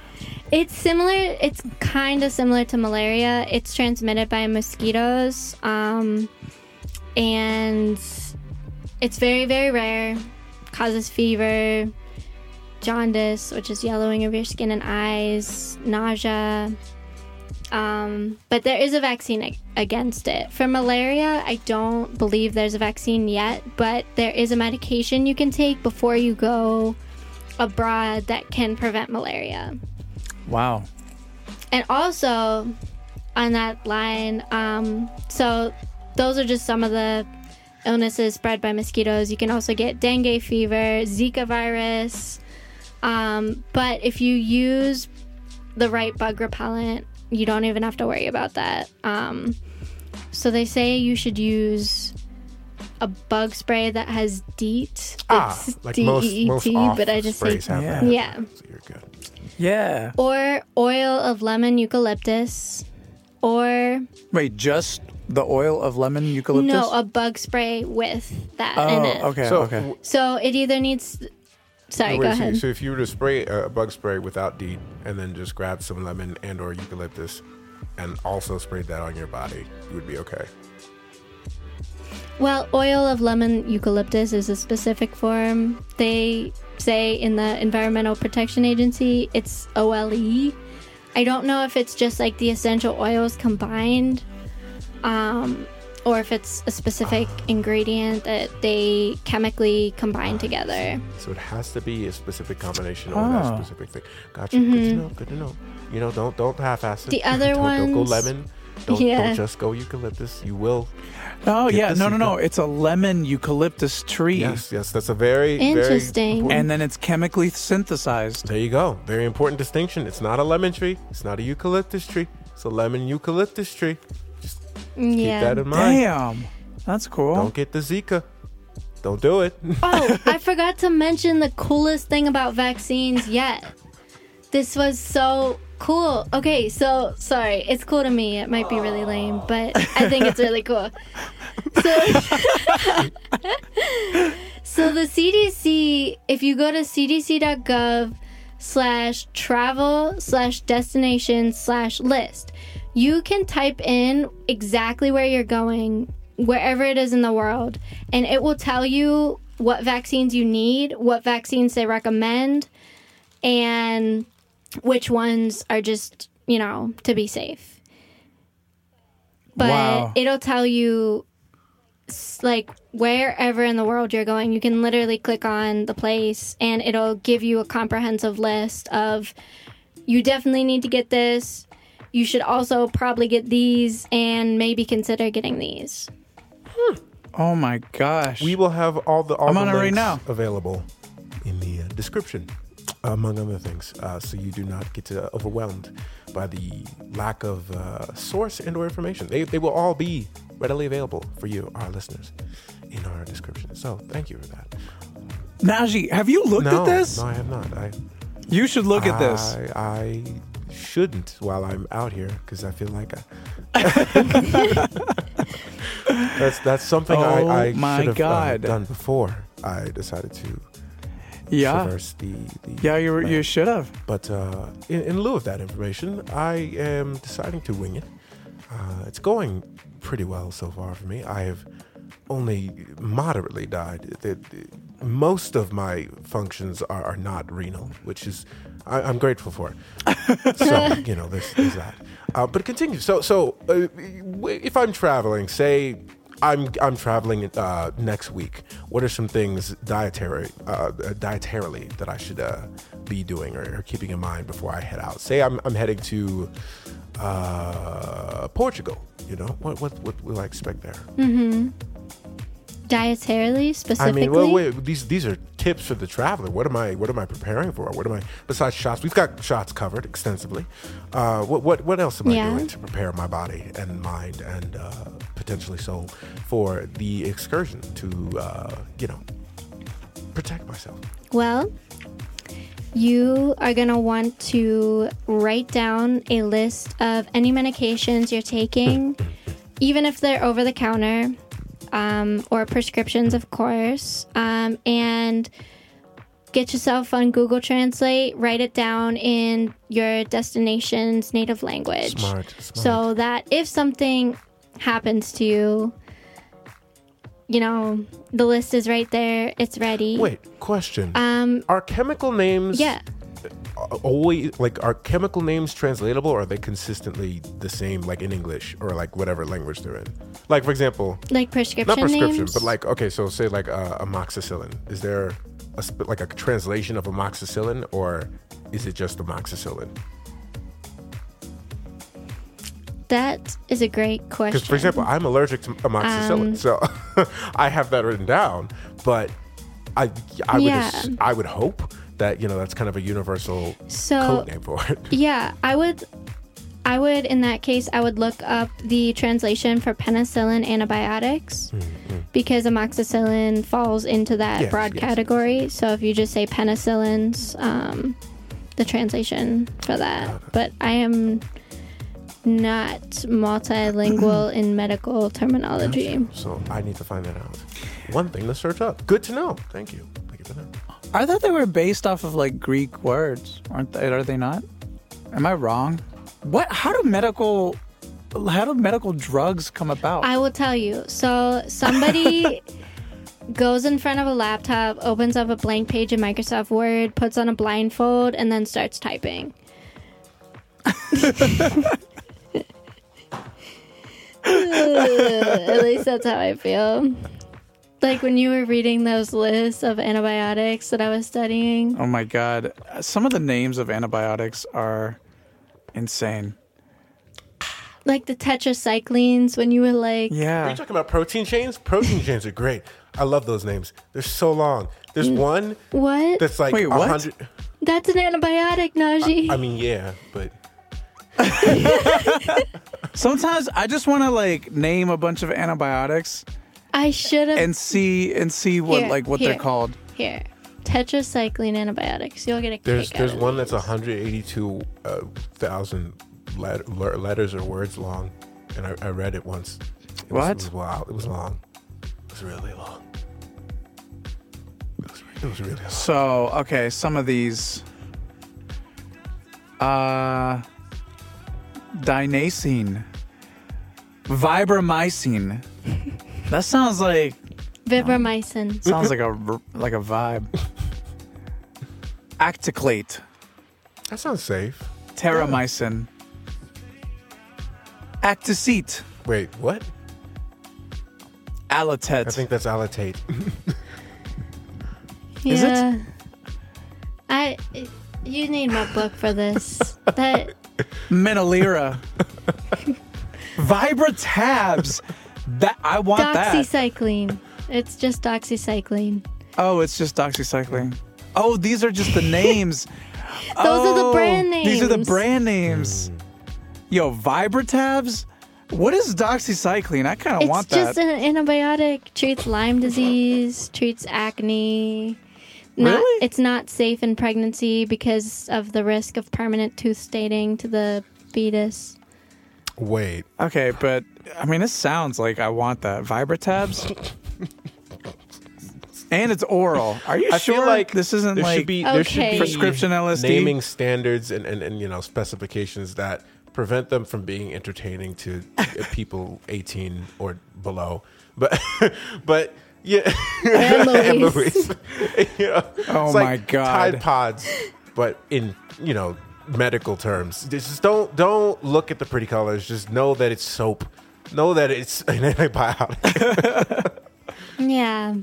It's similar. It's kind of similar to malaria. It's transmitted by mosquitoes, um, and it's very, very rare. Causes fever, jaundice, which is yellowing of your skin and eyes, nausea. Um, but there is a vaccine ag- against it. For malaria, I don't believe there's a vaccine yet, but there is a medication you can take before you go abroad that can prevent malaria. Wow. And also, on that line, um, so those are just some of the illnesses spread by mosquitoes. You can also get dengue fever, Zika virus. Um, but if you use the right bug repellent, you don't even have to worry about that. Um, so they say you should use a bug spray that has DEET. Ah, It's like most most DEET, but I just say have Yeah. that. Yeah. So you're good. Yeah. or oil of lemon eucalyptus, or Wait, just the oil of lemon eucalyptus? no, a bug spray with that oh, in it. okay, So, okay. So it either needs. Sorry, wait, go so, ahead. so if you were to spray a a bug spray without DEET and then just grab some lemon and or eucalyptus and also sprayed that on your body, you would be okay. Well, oil of lemon eucalyptus is a specific form. They say in the Environmental Protection Agency it's OLE. I don't know if it's just like the essential oils combined, um, or if it's a specific ingredient that they chemically combine together. So it has to be a specific combination or that Oh. specific thing. Gotcha. Good to know. Good to know. You know, don't don't half-ass it. Mm-hmm. The [laughs] other don't, don't go lemon. Don't, Yeah. don't just go eucalyptus. You will. Oh, Get yeah. No, no, no. It's a lemon eucalyptus tree. Yes, yes. That's a very Interesting. Very And then it's chemically synthesized. there you go. Very important distinction. It's not a lemon tree. It's not a eucalyptus tree. It's a lemon eucalyptus tree. Just keep Yeah. that in mind. Damn. That's cool. Don't get the Zika. Don't do it. [laughs] Oh, I forgot to mention the coolest thing about vaccines yet. This was so cool. Okay, so sorry, it's cool to me. It might be really lame, but I think it's really cool. So, [laughs] so the CDC, if you go to cdc.gov slash travel slash destination slash list, you can type in exactly where you're going, wherever it is in the world, and it will tell you what vaccines you need, what vaccines they recommend, and which ones are just, you know, to be safe. But Wow. it'll tell you like wherever in the world you're going, you can literally click on the place and it'll give you a comprehensive list of you definitely need to get this. You should also probably get these and maybe consider getting these. Oh, my gosh. We will have all the all I'm the on it right now. available in the uh, description, among other things, uh, so you do not get uh, overwhelmed by the lack of uh, source and/or information. They, they will all be readily available for you, our listeners, in our description. So thank you for that. Najee, have you looked no, at this? no, I have not. I You should look at this. I, I shouldn't while I'm out here because I feel like I. [laughs] that's that's something Oh I, I my should have uh, God. done before I decided to Yeah. traverse the, the Yeah, you, you should have. But uh, in, in lieu of that information, I am deciding to wing it. Uh, it's going pretty well so far for me. I have only moderately died. The, the- most of my functions are, are not renal, which is I, I'm grateful for. it. so [laughs] you know, there's, there's that. Uh, but continue. So so uh, if I'm traveling, say. I'm I'm traveling uh, next week. What are some things dietary uh, dietarily that I should uh, be doing or, or keeping in mind before I head out? Say I'm I'm heading to uh, Portugal. You know what what what will I expect there? Dietarily specifically. I mean, well, wait, these these are tips for the traveler. What am I what am I preparing for? What am I besides shots? We've got shots covered extensively. Uh, what what what else am Yeah. I doing to prepare my body and mind and uh, potentially soul for the excursion to uh, you know protect myself? Well, you are going to want to write down a list of any medications you're taking, [laughs] even if they're over the counter um, or prescriptions, of course, um, and get yourself on Google Translate, write it down in your destination's native language. Smart, smart. So that if something happens to you, you know, the list is right there, it's ready. Wait, question. Um, are chemical names yeah. Always like are chemical names translatable or are they consistently the same like in english or like whatever language they're in like for example Like prescription not prescription names? but like okay so say like uh, amoxicillin is there a sp- like a translation of amoxicillin or is it just amoxicillin that is a great question. because for example i'm allergic to amoxicillin Um, so [laughs] i have that written down but i i would Yeah. ass- i would hope that you know that's kind of a universal so code name for it [laughs] yeah, I would, I would in that case, I would look up the translation for penicillin antibiotics because amoxicillin falls into that Mm-hmm. Yes, broad yes. category. So if you just say penicillins, um, the translation for that. But I am not multilingual [clears throat] in medical terminology. So I need to find that out. One thing to search up. Good to know. Thank you. I thought they were based off of like Greek words, aren't they? Are they not? Am I wrong? What? How do medical? How do medical drugs come about? I will tell you. So somebody [laughs] goes in front of a laptop, opens up a blank page in Microsoft Word, puts on a blindfold, and then starts typing. [laughs] [laughs] At least that's how I feel. Like when you were reading those lists of antibiotics that I was studying. oh my god! Some of the names of antibiotics are insane. Like the tetracyclines when you were like Yeah. Are Yeah. you talking about protein chains? Protein chains are great. I love those names. They're so long. There's mm. one what? that's like Wait, a what? hundred. That's an antibiotic, Najee. I mean, yeah, but [laughs] Sometimes I just want to like name a bunch of antibiotics I should have and see and see what Here, like what here. they're called. Here, tetracycline antibiotics. You'll get a there's kick there's out of one these. that's 182 uh, thousand let- le- letters or words long, and I, I read it once. It was, What? it was wow. It was long. It was really long. It was, it was really long. So okay, some of these. Uh, Dynacin, vibromycin. [laughs] That sounds like Vibramycin. sounds like a r- like a vibe. Acticlate, That sounds safe. terramycin, Acticete, Wait, what? Alatet. I think that's Alatate. [laughs] Is it? yeah. I. You need my book for this. that Menalira. [laughs] Vibra tabs. That I want that. doxycycline. It's just doxycycline. Oh, it's just doxycycline. Oh, these are just the names. [laughs] Those are the oh, brand names. These are the brand names. Mm. Yo, Vibratabs? What is doxycycline? I kind of want that. It's just an antibiotic. Treats Lyme disease. Treats acne. Not, Really? It's not safe in pregnancy because of the risk of permanent tooth staining to the fetus. Wait, okay, but I mean, this sounds like I want that. Vibratabs? and it's oral. Are you I sure feel like this isn't there like should be there should Okay. be Prescription LSD? naming standards and, and, and you know specifications that prevent them from being entertaining to people [laughs] 18 or below. But [laughs] but yeah, And And Louise. Louise. You know, Oh it's my like God. Tide Pods, but in you know medical terms. Just don't don't look at the pretty colors. Just know that it's soap. Know that it's [laughs] an antibiotic. [laughs] Yeah.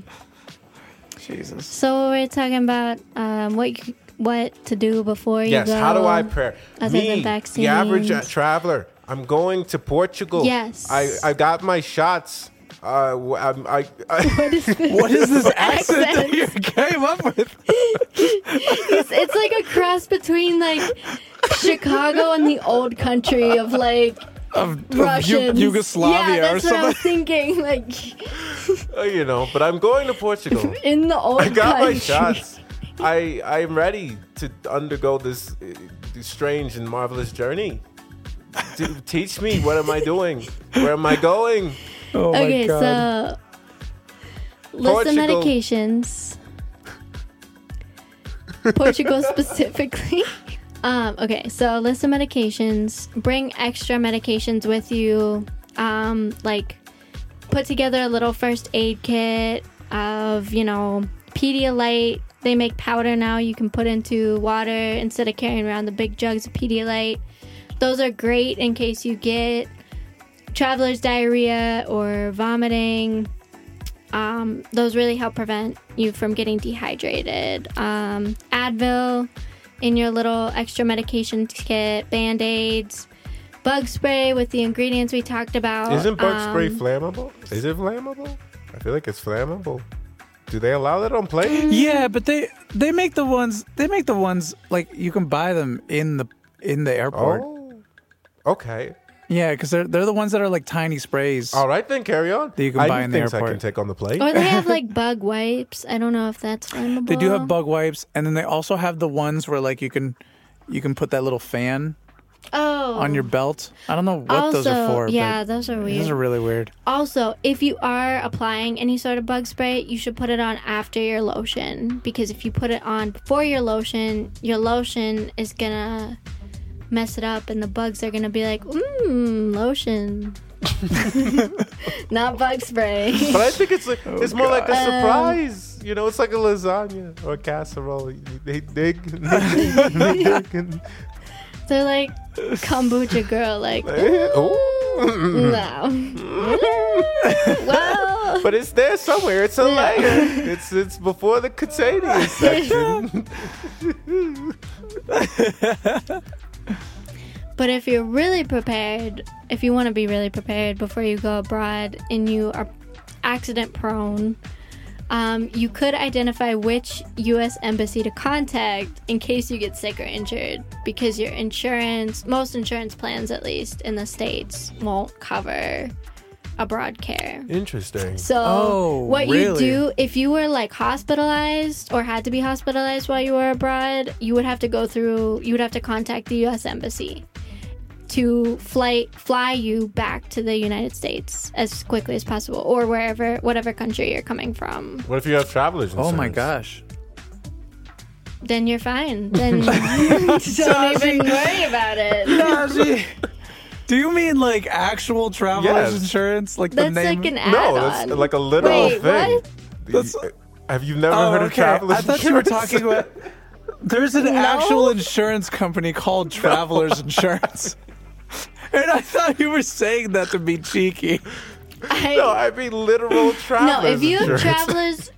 Jesus. So we're talking about um, what you, what to do before you yes. go. How do I prepare? other Me, than the average uh, traveler. I'm going to Portugal. Yes. I, I got my shots. Uh, I'm, I, I, [laughs] [laughs] What is this [laughs] accent that you came up with? It's, it's like a cross between like Chicago and the old country of like Of, of Russians. Yugoslavia yeah, or that's what I was thinking. Like uh, you know, but I'm going to Portugal. in the old I got country. my shots. I I'm ready to undergo this, uh, this strange and marvelous journey. To teach me what am I doing? Where am I going? Oh Okay, so list of medications. Portugal [laughs] specifically. Um, okay, so list of medications. Bring extra medications with you. Um, like put together a little first aid kit of, you know, Pedialyte. They make powder now you can put into water instead of carrying around the big jugs of Pedialyte. Those are great in case you get traveler's diarrhea or vomiting. Um, those really help prevent you from getting dehydrated. Um, Advil in your little extra medication kit, band aids, bug spray with the ingredients we talked about. Isn't bug Um, spray flammable? Is it flammable? I feel like it's flammable. Do they allow that on planes? [laughs] Yeah, but they they make the ones they make the ones like you can buy them in the in the airport. Oh, okay. Yeah, because they're they're the ones that are like tiny sprays. All right, then carry on. That you can I buy need in the things I airport. can take on the plane. Or they have [laughs] like bug wipes. I don't know if that's flammable. They do have bug wipes, and then they also have the ones where like you can you can put that little fan oh. on your belt. I don't know what also, those are for. yeah, but those are weird. those are really weird. Also, if you are applying any sort of bug spray, you should put it on after your lotion because if you put it on before your lotion, your lotion is gonna mess it up and the bugs are gonna be like, mmm, lotion. [laughs] Not bug spray. But I think it's like oh, it's more like a God. Um, surprise. You know, it's like a lasagna or a casserole. They dig, they dig, and [laughs] They're like kombucha girl, like, [laughs] Ooh. no. well, but it's there somewhere. It's a Yeah. layer. It's it's before the cutaneous section. But if you're really prepared, if you want to be really prepared before you go abroad and you are accident prone, um, you could identify which U.S. embassy to contact in case you get sick or injured because your insurance, most insurance plans at least in the States, won't cover abroad care. Interesting. So Oh, what really? you do if you were like hospitalized or had to be hospitalized while you were abroad, you would have to go through you would have to contact the US embassy to flight fly you back to the United States as quickly as possible or wherever whatever country you're coming from. What if you have travelers? Oh my gosh. Then you're fine. Then [laughs] [laughs] don't even worry about it. [laughs] Najee, do you mean like actual traveler's Yes. insurance? Like the name? like an No, add-on. that's like a literal Wait, thing. what? That's- Have you never Oh, heard of okay. travelers? I thought you were insurance? talking about. There's an actual insurance company called Travelers Insurance. And I thought you were saying that to be cheeky. I, No, I mean literal travelers. [laughs] No, if you have travelers,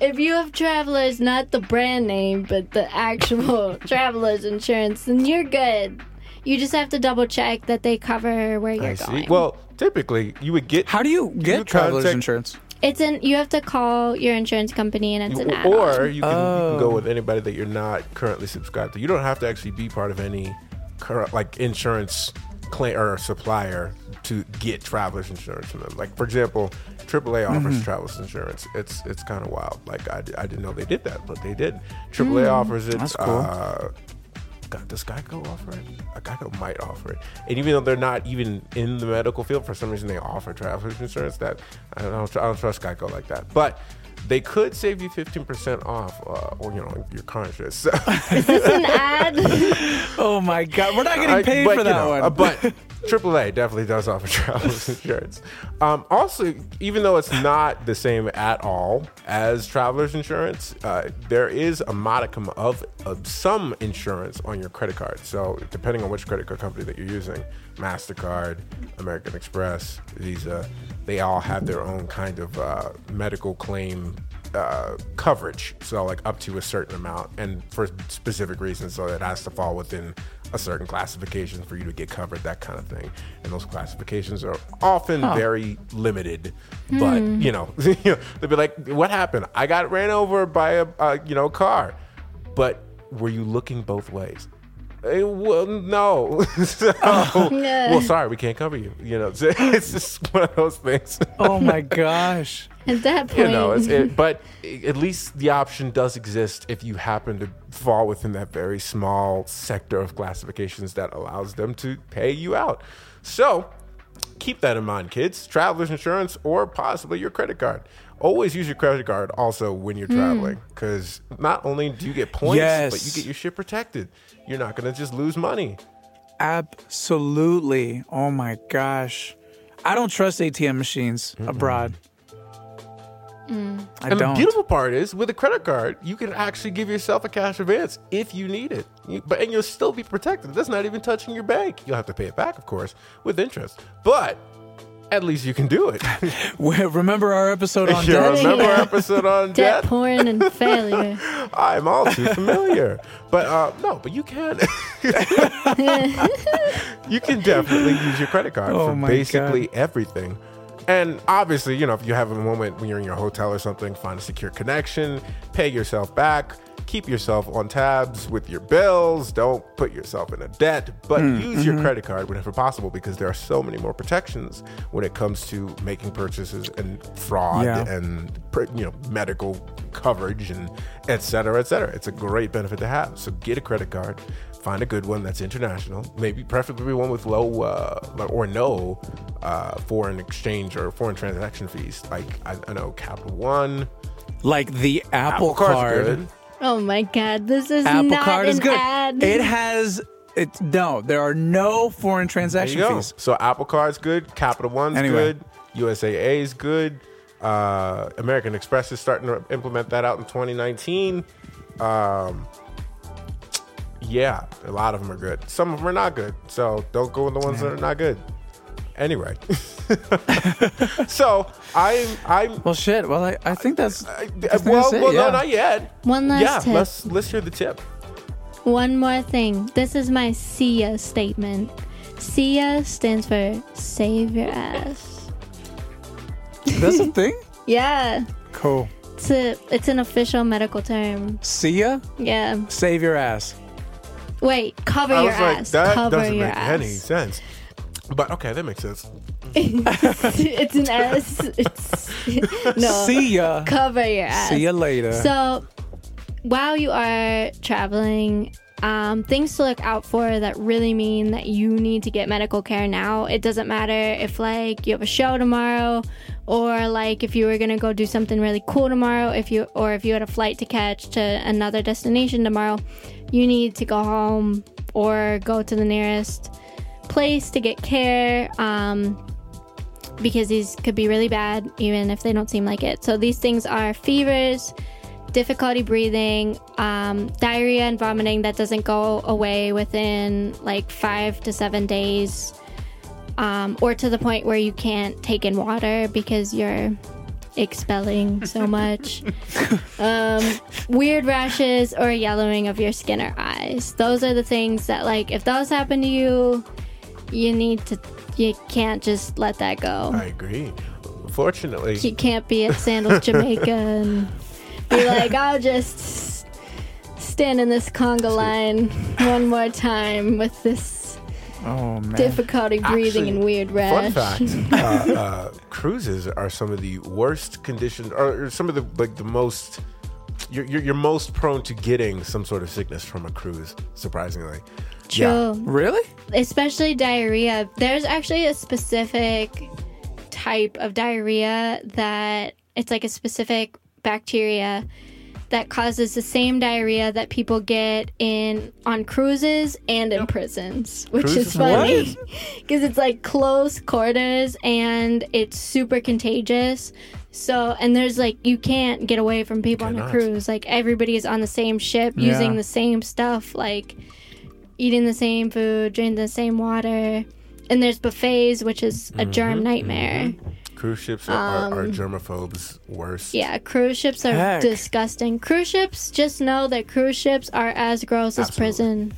if you have travelers, not the brand name, but the actual [laughs] travelers insurance, then you're good. You just have to double check that they cover where you're I see. going. Well, typically you would get How do you get you traveler's contact- insurance? it's an you have to call your insurance company, and it's an add-on. or you can, you can go Oh. with anybody that you're not currently subscribed to. You don't have to actually be part of any current like insurance claim or supplier to get travelers insurance from them. Like for example, AAA offers Mm-hmm. travelers insurance. It's it's kind of wild. Like I, I didn't know they did that, but they did. AAA offers it. That's cool. Uh, God, does Geico offer it? Uh, Geico might offer it. And even though they're not even in the medical field, for some reason they offer travelers insurance. That I don't, I don't trust Geico like that. But they could save you 15% off, uh, or you know, your car insurance. So, Is this an ad? [laughs] Oh my god, we're not getting I- paid but, for you that know, one. uh, but [laughs] AAA definitely does offer [laughs] travelers insurance. Um, also, even though it's not the same at all as travelers insurance, uh, there is a modicum of, of some insurance on your credit card. So depending on which credit card company that you're using, Mastercard, American Express, Visa, they all have their own kind of uh, medical claim uh, coverage. So like up to a certain amount, and for specific reasons. So it has to fall within a certain classification for you to get covered, that kind of thing. And those classifications are often very limited. But you know, [laughs] they'll be like, "What happened? I got ran over by a, a you know car." But were you looking both ways? Eh, well, no. [laughs] so, [laughs] Yeah. well, sorry, we can't cover you. You know, it's just one of those things. Oh my gosh. At that point, you know, it's, it, [laughs] but at least the option does exist if you happen to fall within that very small sector of classifications that allows them to pay you out. So keep that in mind, kids. Traveler's insurance or possibly your credit card. Always use your credit card also when you're hmm. traveling because not only do you get points, Yes. but you get your shit protected. You're not going to just lose money. Absolutely. Oh my gosh. I don't trust ATM machines abroad. I And the don't. beautiful part is, with a credit card, you can actually give yourself a cash advance if you need it. You- but and you'll still be protected. That's not even touching your bank. You'll have to pay it back, of course, with interest. But at least you can do it. [laughs] Remember our episode on [laughs] you debt? remember our [laughs] episode on debt, debt? porn, and failure. I'm all too familiar. But uh, no, but you can. you can definitely use your credit card Oh for my basically everything. And obviously, you know, if you have a moment when you're in your hotel or something, find a secure connection, pay yourself back, keep yourself on tabs with your bills, don't put yourself in a debt, but Hmm, use mm-hmm. your credit card whenever possible because there are so many more protections when it comes to making purchases and fraud Yeah. and you know medical coverage and et cetera, et cetera. It's a great benefit to have. So get a credit card, find a good one that's international, maybe preferably one with low uh, or no uh, foreign exchange or foreign transaction fees. Like I, I know Capital One, Like the Apple, Card's Card. good. Oh my god, this is Apple not Card an is good. ad. It has it no, there are no foreign There transaction you go. fees. So Apple Card's good, Capital One's Anyway. good, USAA is good. Uh, American Express is starting to implement that out in 2019. Um, yeah, a lot of them are good. Some of them are not good. So don't go with the ones that are not good. Anyway, [laughs] so I'm I'm Well shit. Well I, I think that's I, that's well, it, well yeah. no, not yet. One last yeah, tip. let's let's hear the tip. One more thing. This is my SIA statement. SIA stands for save your ass. That's a [laughs] thing? Yeah. Cool. It's a it's an official medical term. See ya. Yeah. Save your ass. Wait, cover I your was like, ass. that cover doesn't your make ass. any sense. But okay, that makes sense. [laughs] it's an S. It's [laughs] no. See ya. Cover your ass. See ya later. So, while you are traveling, um, things to look out for that really mean that you need to get medical care now. It doesn't matter if, like, you have a show tomorrow, or like if you were gonna go do something really cool tomorrow, if you or if you had a flight to catch to another destination tomorrow, you need to go home or go to the nearest place to get care. Um, because these could be really bad even if they don't seem like it. So these things are fevers, difficulty breathing, um, diarrhea and vomiting that doesn't go away within like five to seven days, um, or to the point where you can't take in water because you're expelling so [laughs] much. um, weird rashes or yellowing of your skin or eyes. Those are the things that like if those happen to you, you need to you can't just let that go. I agree. Fortunately, You can't be at Sandals Jamaica [laughs] and be like, I'll just stand in this conga line one more time with this oh man. difficulty breathing Actually, and weird rash. Fun fact: [laughs] uh, uh, cruises are some of the worst conditioned, or or some of the like the most. You're, you're, you're most prone to getting some sort of sickness from a cruise. Surprisingly, True. Really? Especially diarrhea. There's actually a specific type of diarrhea that it's like a specific bacteria that causes the same diarrhea that people get in on cruises and in prisons, which Cruises? is funny [laughs] because it's like close quarters and it's super contagious. So, and there's like you can't get away from people on a Cannot. cruise. Like everybody is on the same ship using the same stuff, like eating the same food, drinking the same water. And there's buffets, which is a Mm-hmm, germ nightmare. Cruise ships are, are, are germaphobes worse. Um, Yeah, cruise ships are Heck. disgusting. Cruise ships, just know that cruise ships are as gross as prison.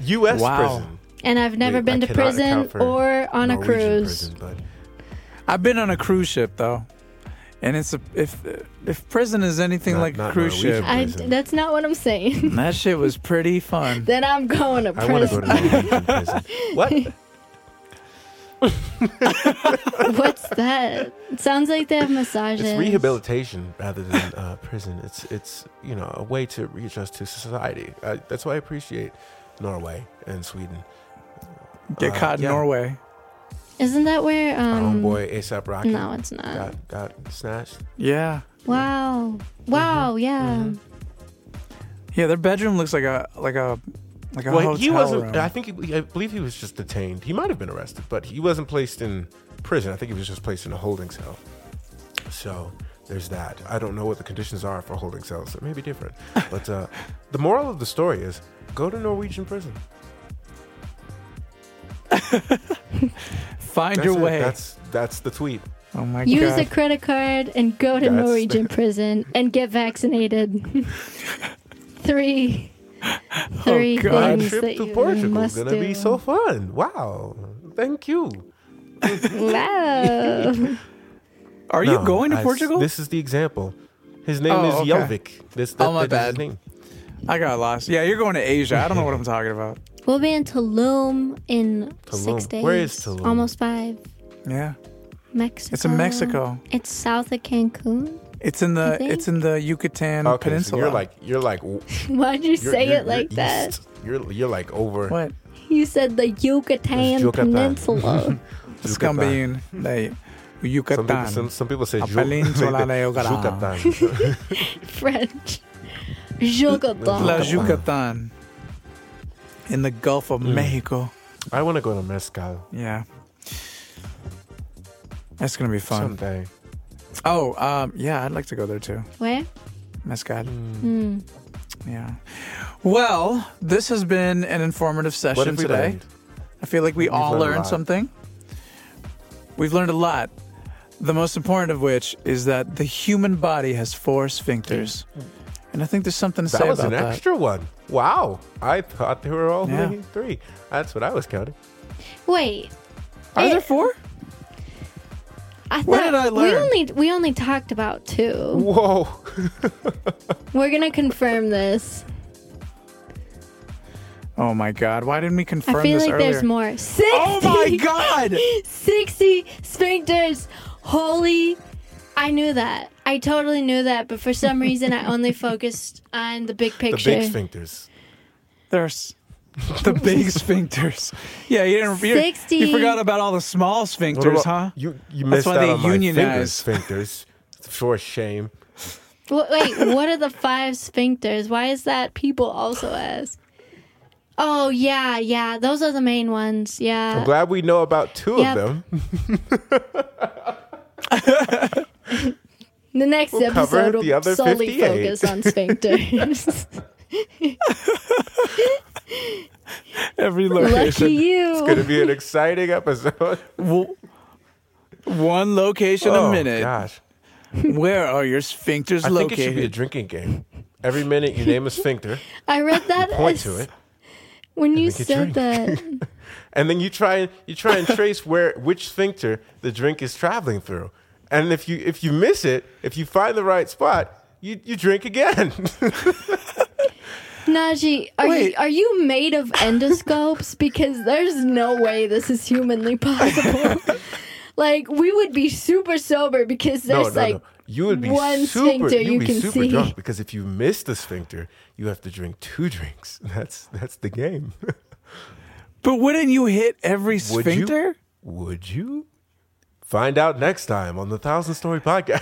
U.S. Wow. prison. And I've never Wait, been I to prison or on a cruise. prison, but I've been on a cruise ship though, and it's a if if prison is anything Not- like a cruise Norwegian. ship, I, that's not what I'm saying. that shit was pretty fun. [laughs] then I'm going to I want to go to Norwegian prison. [laughs] What? What's that? It sounds like they have massages. It's rehabilitation rather than uh, prison. It's it's you know a way to readjust to society. Uh, that's why I appreciate Norway and Sweden. Get Uh, caught in yeah. Norway. Isn't that where Our um homeboy ASAP Rocky No, it's not. got got snatched. Yeah, Wow. Wow, yeah. Mhm. yeah. Their bedroom looks like a like a like a Well, hotel he wasn't. room. I think he, I believe he was just detained. He might have been arrested, but he wasn't placed in prison. I think he was just placed in a holding cell. So there's that. I don't know what the conditions are for holding cells. It may be different. [laughs] But uh, the moral of the story is go to Norwegian prison. [laughs] Find That's your it. way. That's that's the tweet. oh my Use god. a credit card and go to That's- Norwegian [laughs] prison and get vaccinated. three [laughs] three oh, God. Things trip that to you Portugal must gonna do. be so fun. Wow. Thank you. Wow. [laughs] Are you going to I- Portugal? This is the example. His name Oh, is okay. Jelvik. This, that, Oh, my that is his bad. name. I got lost. Yeah, you're going to Asia. I don't know what I'm talking about. [laughs] we'll be in Tulum in Tulum. six days. Where is Tulum? Almost five. Yeah, Mexico. it's in Mexico. It's south of Cancun. It's in the it's in the Yucatan Okay, so Peninsula. you're like you're like [laughs] Why'd you you're, say you're- it like you're that? east. You're you're like over. what? You said the Yucatan, Yucatan. Peninsula. [laughs] [laughs] It's Yucatan. gonna be in the Yucatan. Some people, some, some people say peninsula de Yucatan. Yucatan. French. Yucatan. La Yucatan. In the Gulf of Mm. Mexico. I want to go to Mezcal Yeah. That's gonna be fun. someday. Oh, um, yeah, I'd like to go there too. Where? Mezcal. Hmm. Yeah. Well, this has been an informative What session have today. learned? I feel like we We've all learned learned something. We've learned a lot. The most important of which is that the human body has four sphincters. And I think there's something to That say was about an that. extra one. Wow. I thought there were only Yeah. three. That's what I was counting. Wait. Are Eh, there four? I What thought did I learn? we only we only talked about two. Whoa. [laughs] We're gonna confirm this. Oh my god, why didn't we confirm I feel this like earlier? there's more. 60, Oh my god! [laughs] 60 sphincters. Holy. I knew that. I totally knew that, but for some reason I only [laughs] focused on the big picture. The picture. big sphincters. There's [laughs] the big sphincters. Yeah, you didn't you, 60. you forgot about all the small What sphincters, about- huh? You you That's missed why out they on my unionize. fingers, sphincters. For shame. Wh- Wait, what are the five sphincters? Why is that people also ask? Oh yeah, yeah, those are the main ones. I'm Yeah. glad we know about two Yep. of them. [laughs] The next We'll cover episode will other solely 58. focus on sphincters. [laughs] [laughs] Every Lucky location. you. It's gonna be an exciting episode. [laughs] W- One location a oh minute. gosh. Where are your sphincters I think it should be a drinking game. Every minute you name a sphincter, I read that point as- to it, when you make said that. [laughs] and then you try and you try and trace where which sphincter the drink is traveling through. And if you if you miss it, if you find the right spot, you, you drink again. Najee, are you, are you made of endoscopes? [laughs] Because there's no way this is humanly possible. [laughs] like we would be super sober because there's no, like no. You would be one super. sphincter You'd you be can super see. drunk because if you miss the sphincter, you have to drink two drinks. [laughs] That's that's the game. But wouldn't you hit every Would sphincter? you? Would you? Find out next time on the Thousand Story Podcast.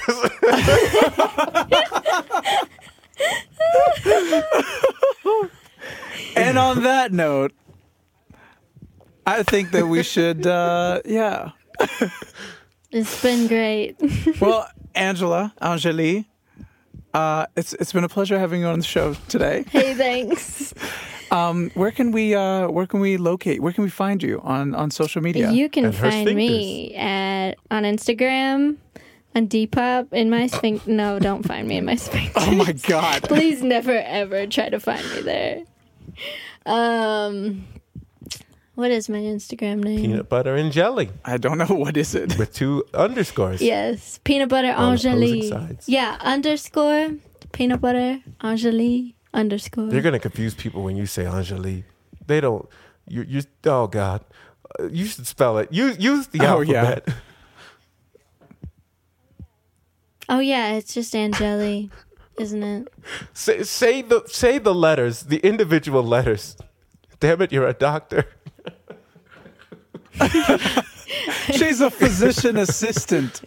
[laughs] And on that note, I think that we should, uh, yeah. [laughs] it's been great. [laughs] Well, Angela, Angeli, uh, it's it's been a pleasure having you on the show today. hey, thanks. Um, where can we uh, where can we locate? Where can we find you on on social media? You can And find me at on Instagram on Depop in my sphinx. No, don't find me in my sphincter. [laughs] oh my god! [laughs] Please never ever try to find me there. um, what is my Instagram name? Peanut butter and jelly I don't know what is it. with two underscores. Yes, peanut butter On opposing Angeli. sides. Yeah, underscore peanut butter Angeli underscore. You're gonna confuse people when you say Angeli. They don't. You you. Oh God. Uh, You should spell it. Use use the Oh, yeah. alphabet. [laughs] oh yeah, it's just Angeli, isn't it? Say say the say the letters, the individual letters. Damn it, you're a doctor. She's a physician assistant.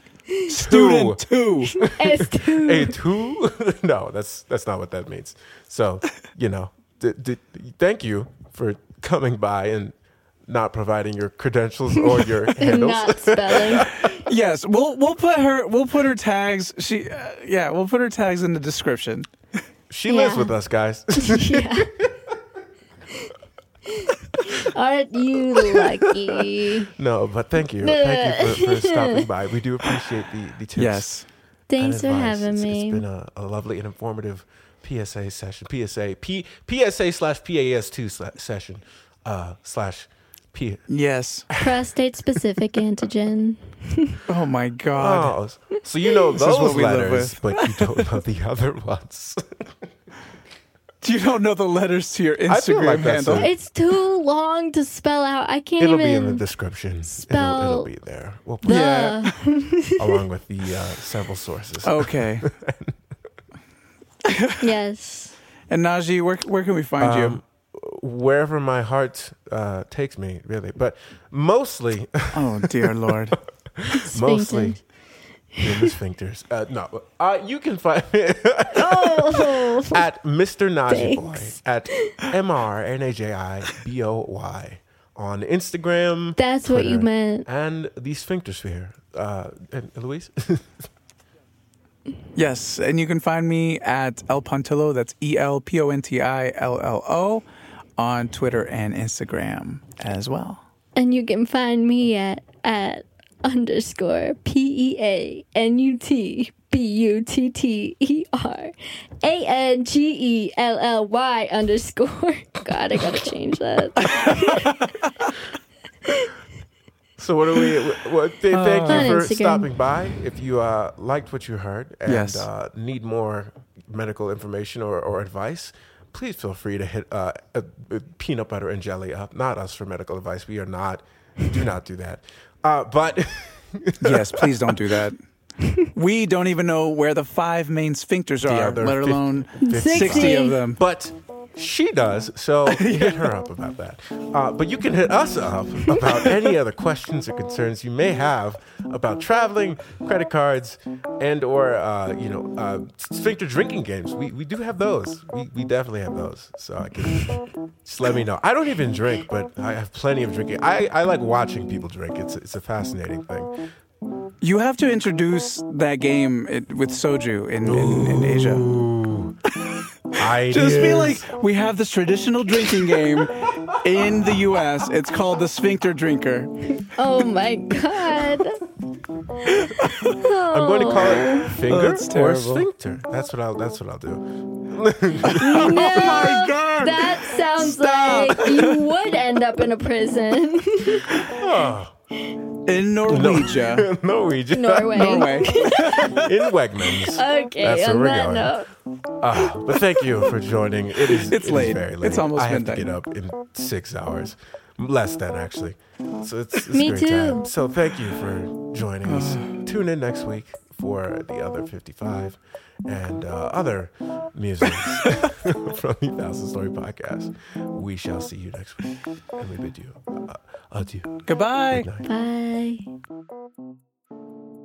Student two. S two. A two? [laughs] no, that's that's not what that means. So you know, d- d- thank you for coming by and not providing your credentials or [laughs] your handles. Not spelling. [laughs] Yes, we'll we'll put her we'll put her tags. She uh, yeah, we'll put her tags in the description. She lives with us, guys. [laughs] yeah. Aren't you lucky? no, but thank you, thank you for, for stopping by. We do appreciate the the tips. Yes. Thanks for advice. having It's- me. It's been a, a lovely and informative PSA session. PSA P PSA slash PAS two session uh, slash P. Yes. Prostate specific antigen. [laughs] Oh my god. Oh, so you know This what those we live letters, with. but you don't know the other ones. [laughs] You don't know the letters to your Instagram like handle. a- It's too long to spell out. I can't It'll be even in the description. It'll, spell it'll be there. We'll put the. Yeah. [laughs] along with the uh, several sources. Okay. yes. And Najee, where where can we find you? Wherever my heart uh, takes me, really. But mostly, [laughs] Oh dear lord. mostly in the sphincters. Uh, no, uh, you can find me Oh. [laughs] at Mr. Najee Boy Thanks. at M R N A J I B O Y on Instagram. That's what you meant. And the Sphincter Sphere. Uh, and Louise? [laughs] Yes, and you can find me at El Pontillo. That's E L P O N T I L L O on Twitter and Instagram as well. And you can find me at at underscore P E A N U T B U T T E R A N G E L L Y underscore. [laughs] God, I gotta change that. [laughs] So what do we? What, th- thank On you for stopping by. If you uh, liked what you heard and Yes. uh, need more medical information or, or advice, please feel free to hit uh, uh, uh, peanut butter and jelly up. Not us for medical advice. We are not. Do not do that. Uh, but [laughs] Yes, please don't do that. We don't even know where the five main sphincters are, let alone 50. 60 of them. but she does. So [laughs] hit her up about that. Uh, but you can hit us up about [laughs] any other questions or concerns you may have about traveling, credit cards, and or uh, you know uh, sphincter drinking games. We we do have those. We we definitely have those. So I can just let me know. I don't even drink, but I have plenty of drinking. I, I like watching people drink. It's it's a fascinating thing. You have to introduce that game with soju in, in, in Asia. [laughs] I Just be like, we have this traditional drinking game in the US. It's called the Sphincter Drinker. Oh my god. I'm going to call it oh. finger oh, that's or sphincter. That's what I'll that's what I'll do. No, [laughs] oh my God. that sounds like you would end up in a prison. [laughs] Oh. [laughs] In Norwegia. Norwegian. Norway. Norway. [laughs] in Wegmans. Okay, That's where on we're that going. note. Ah, but thank you for joining. It is. It's it is late. very late. It's almost I have midnight. to get up in six hours, less than actually. So it's, it's Me great too. time. So thank you for joining us. [sighs] Tune in next week for the other 55 and uh, other music [laughs] from the Thousand Story Podcast. We shall see you next week, and we bid you uh, adieu. Goodbye. Good night. Bye.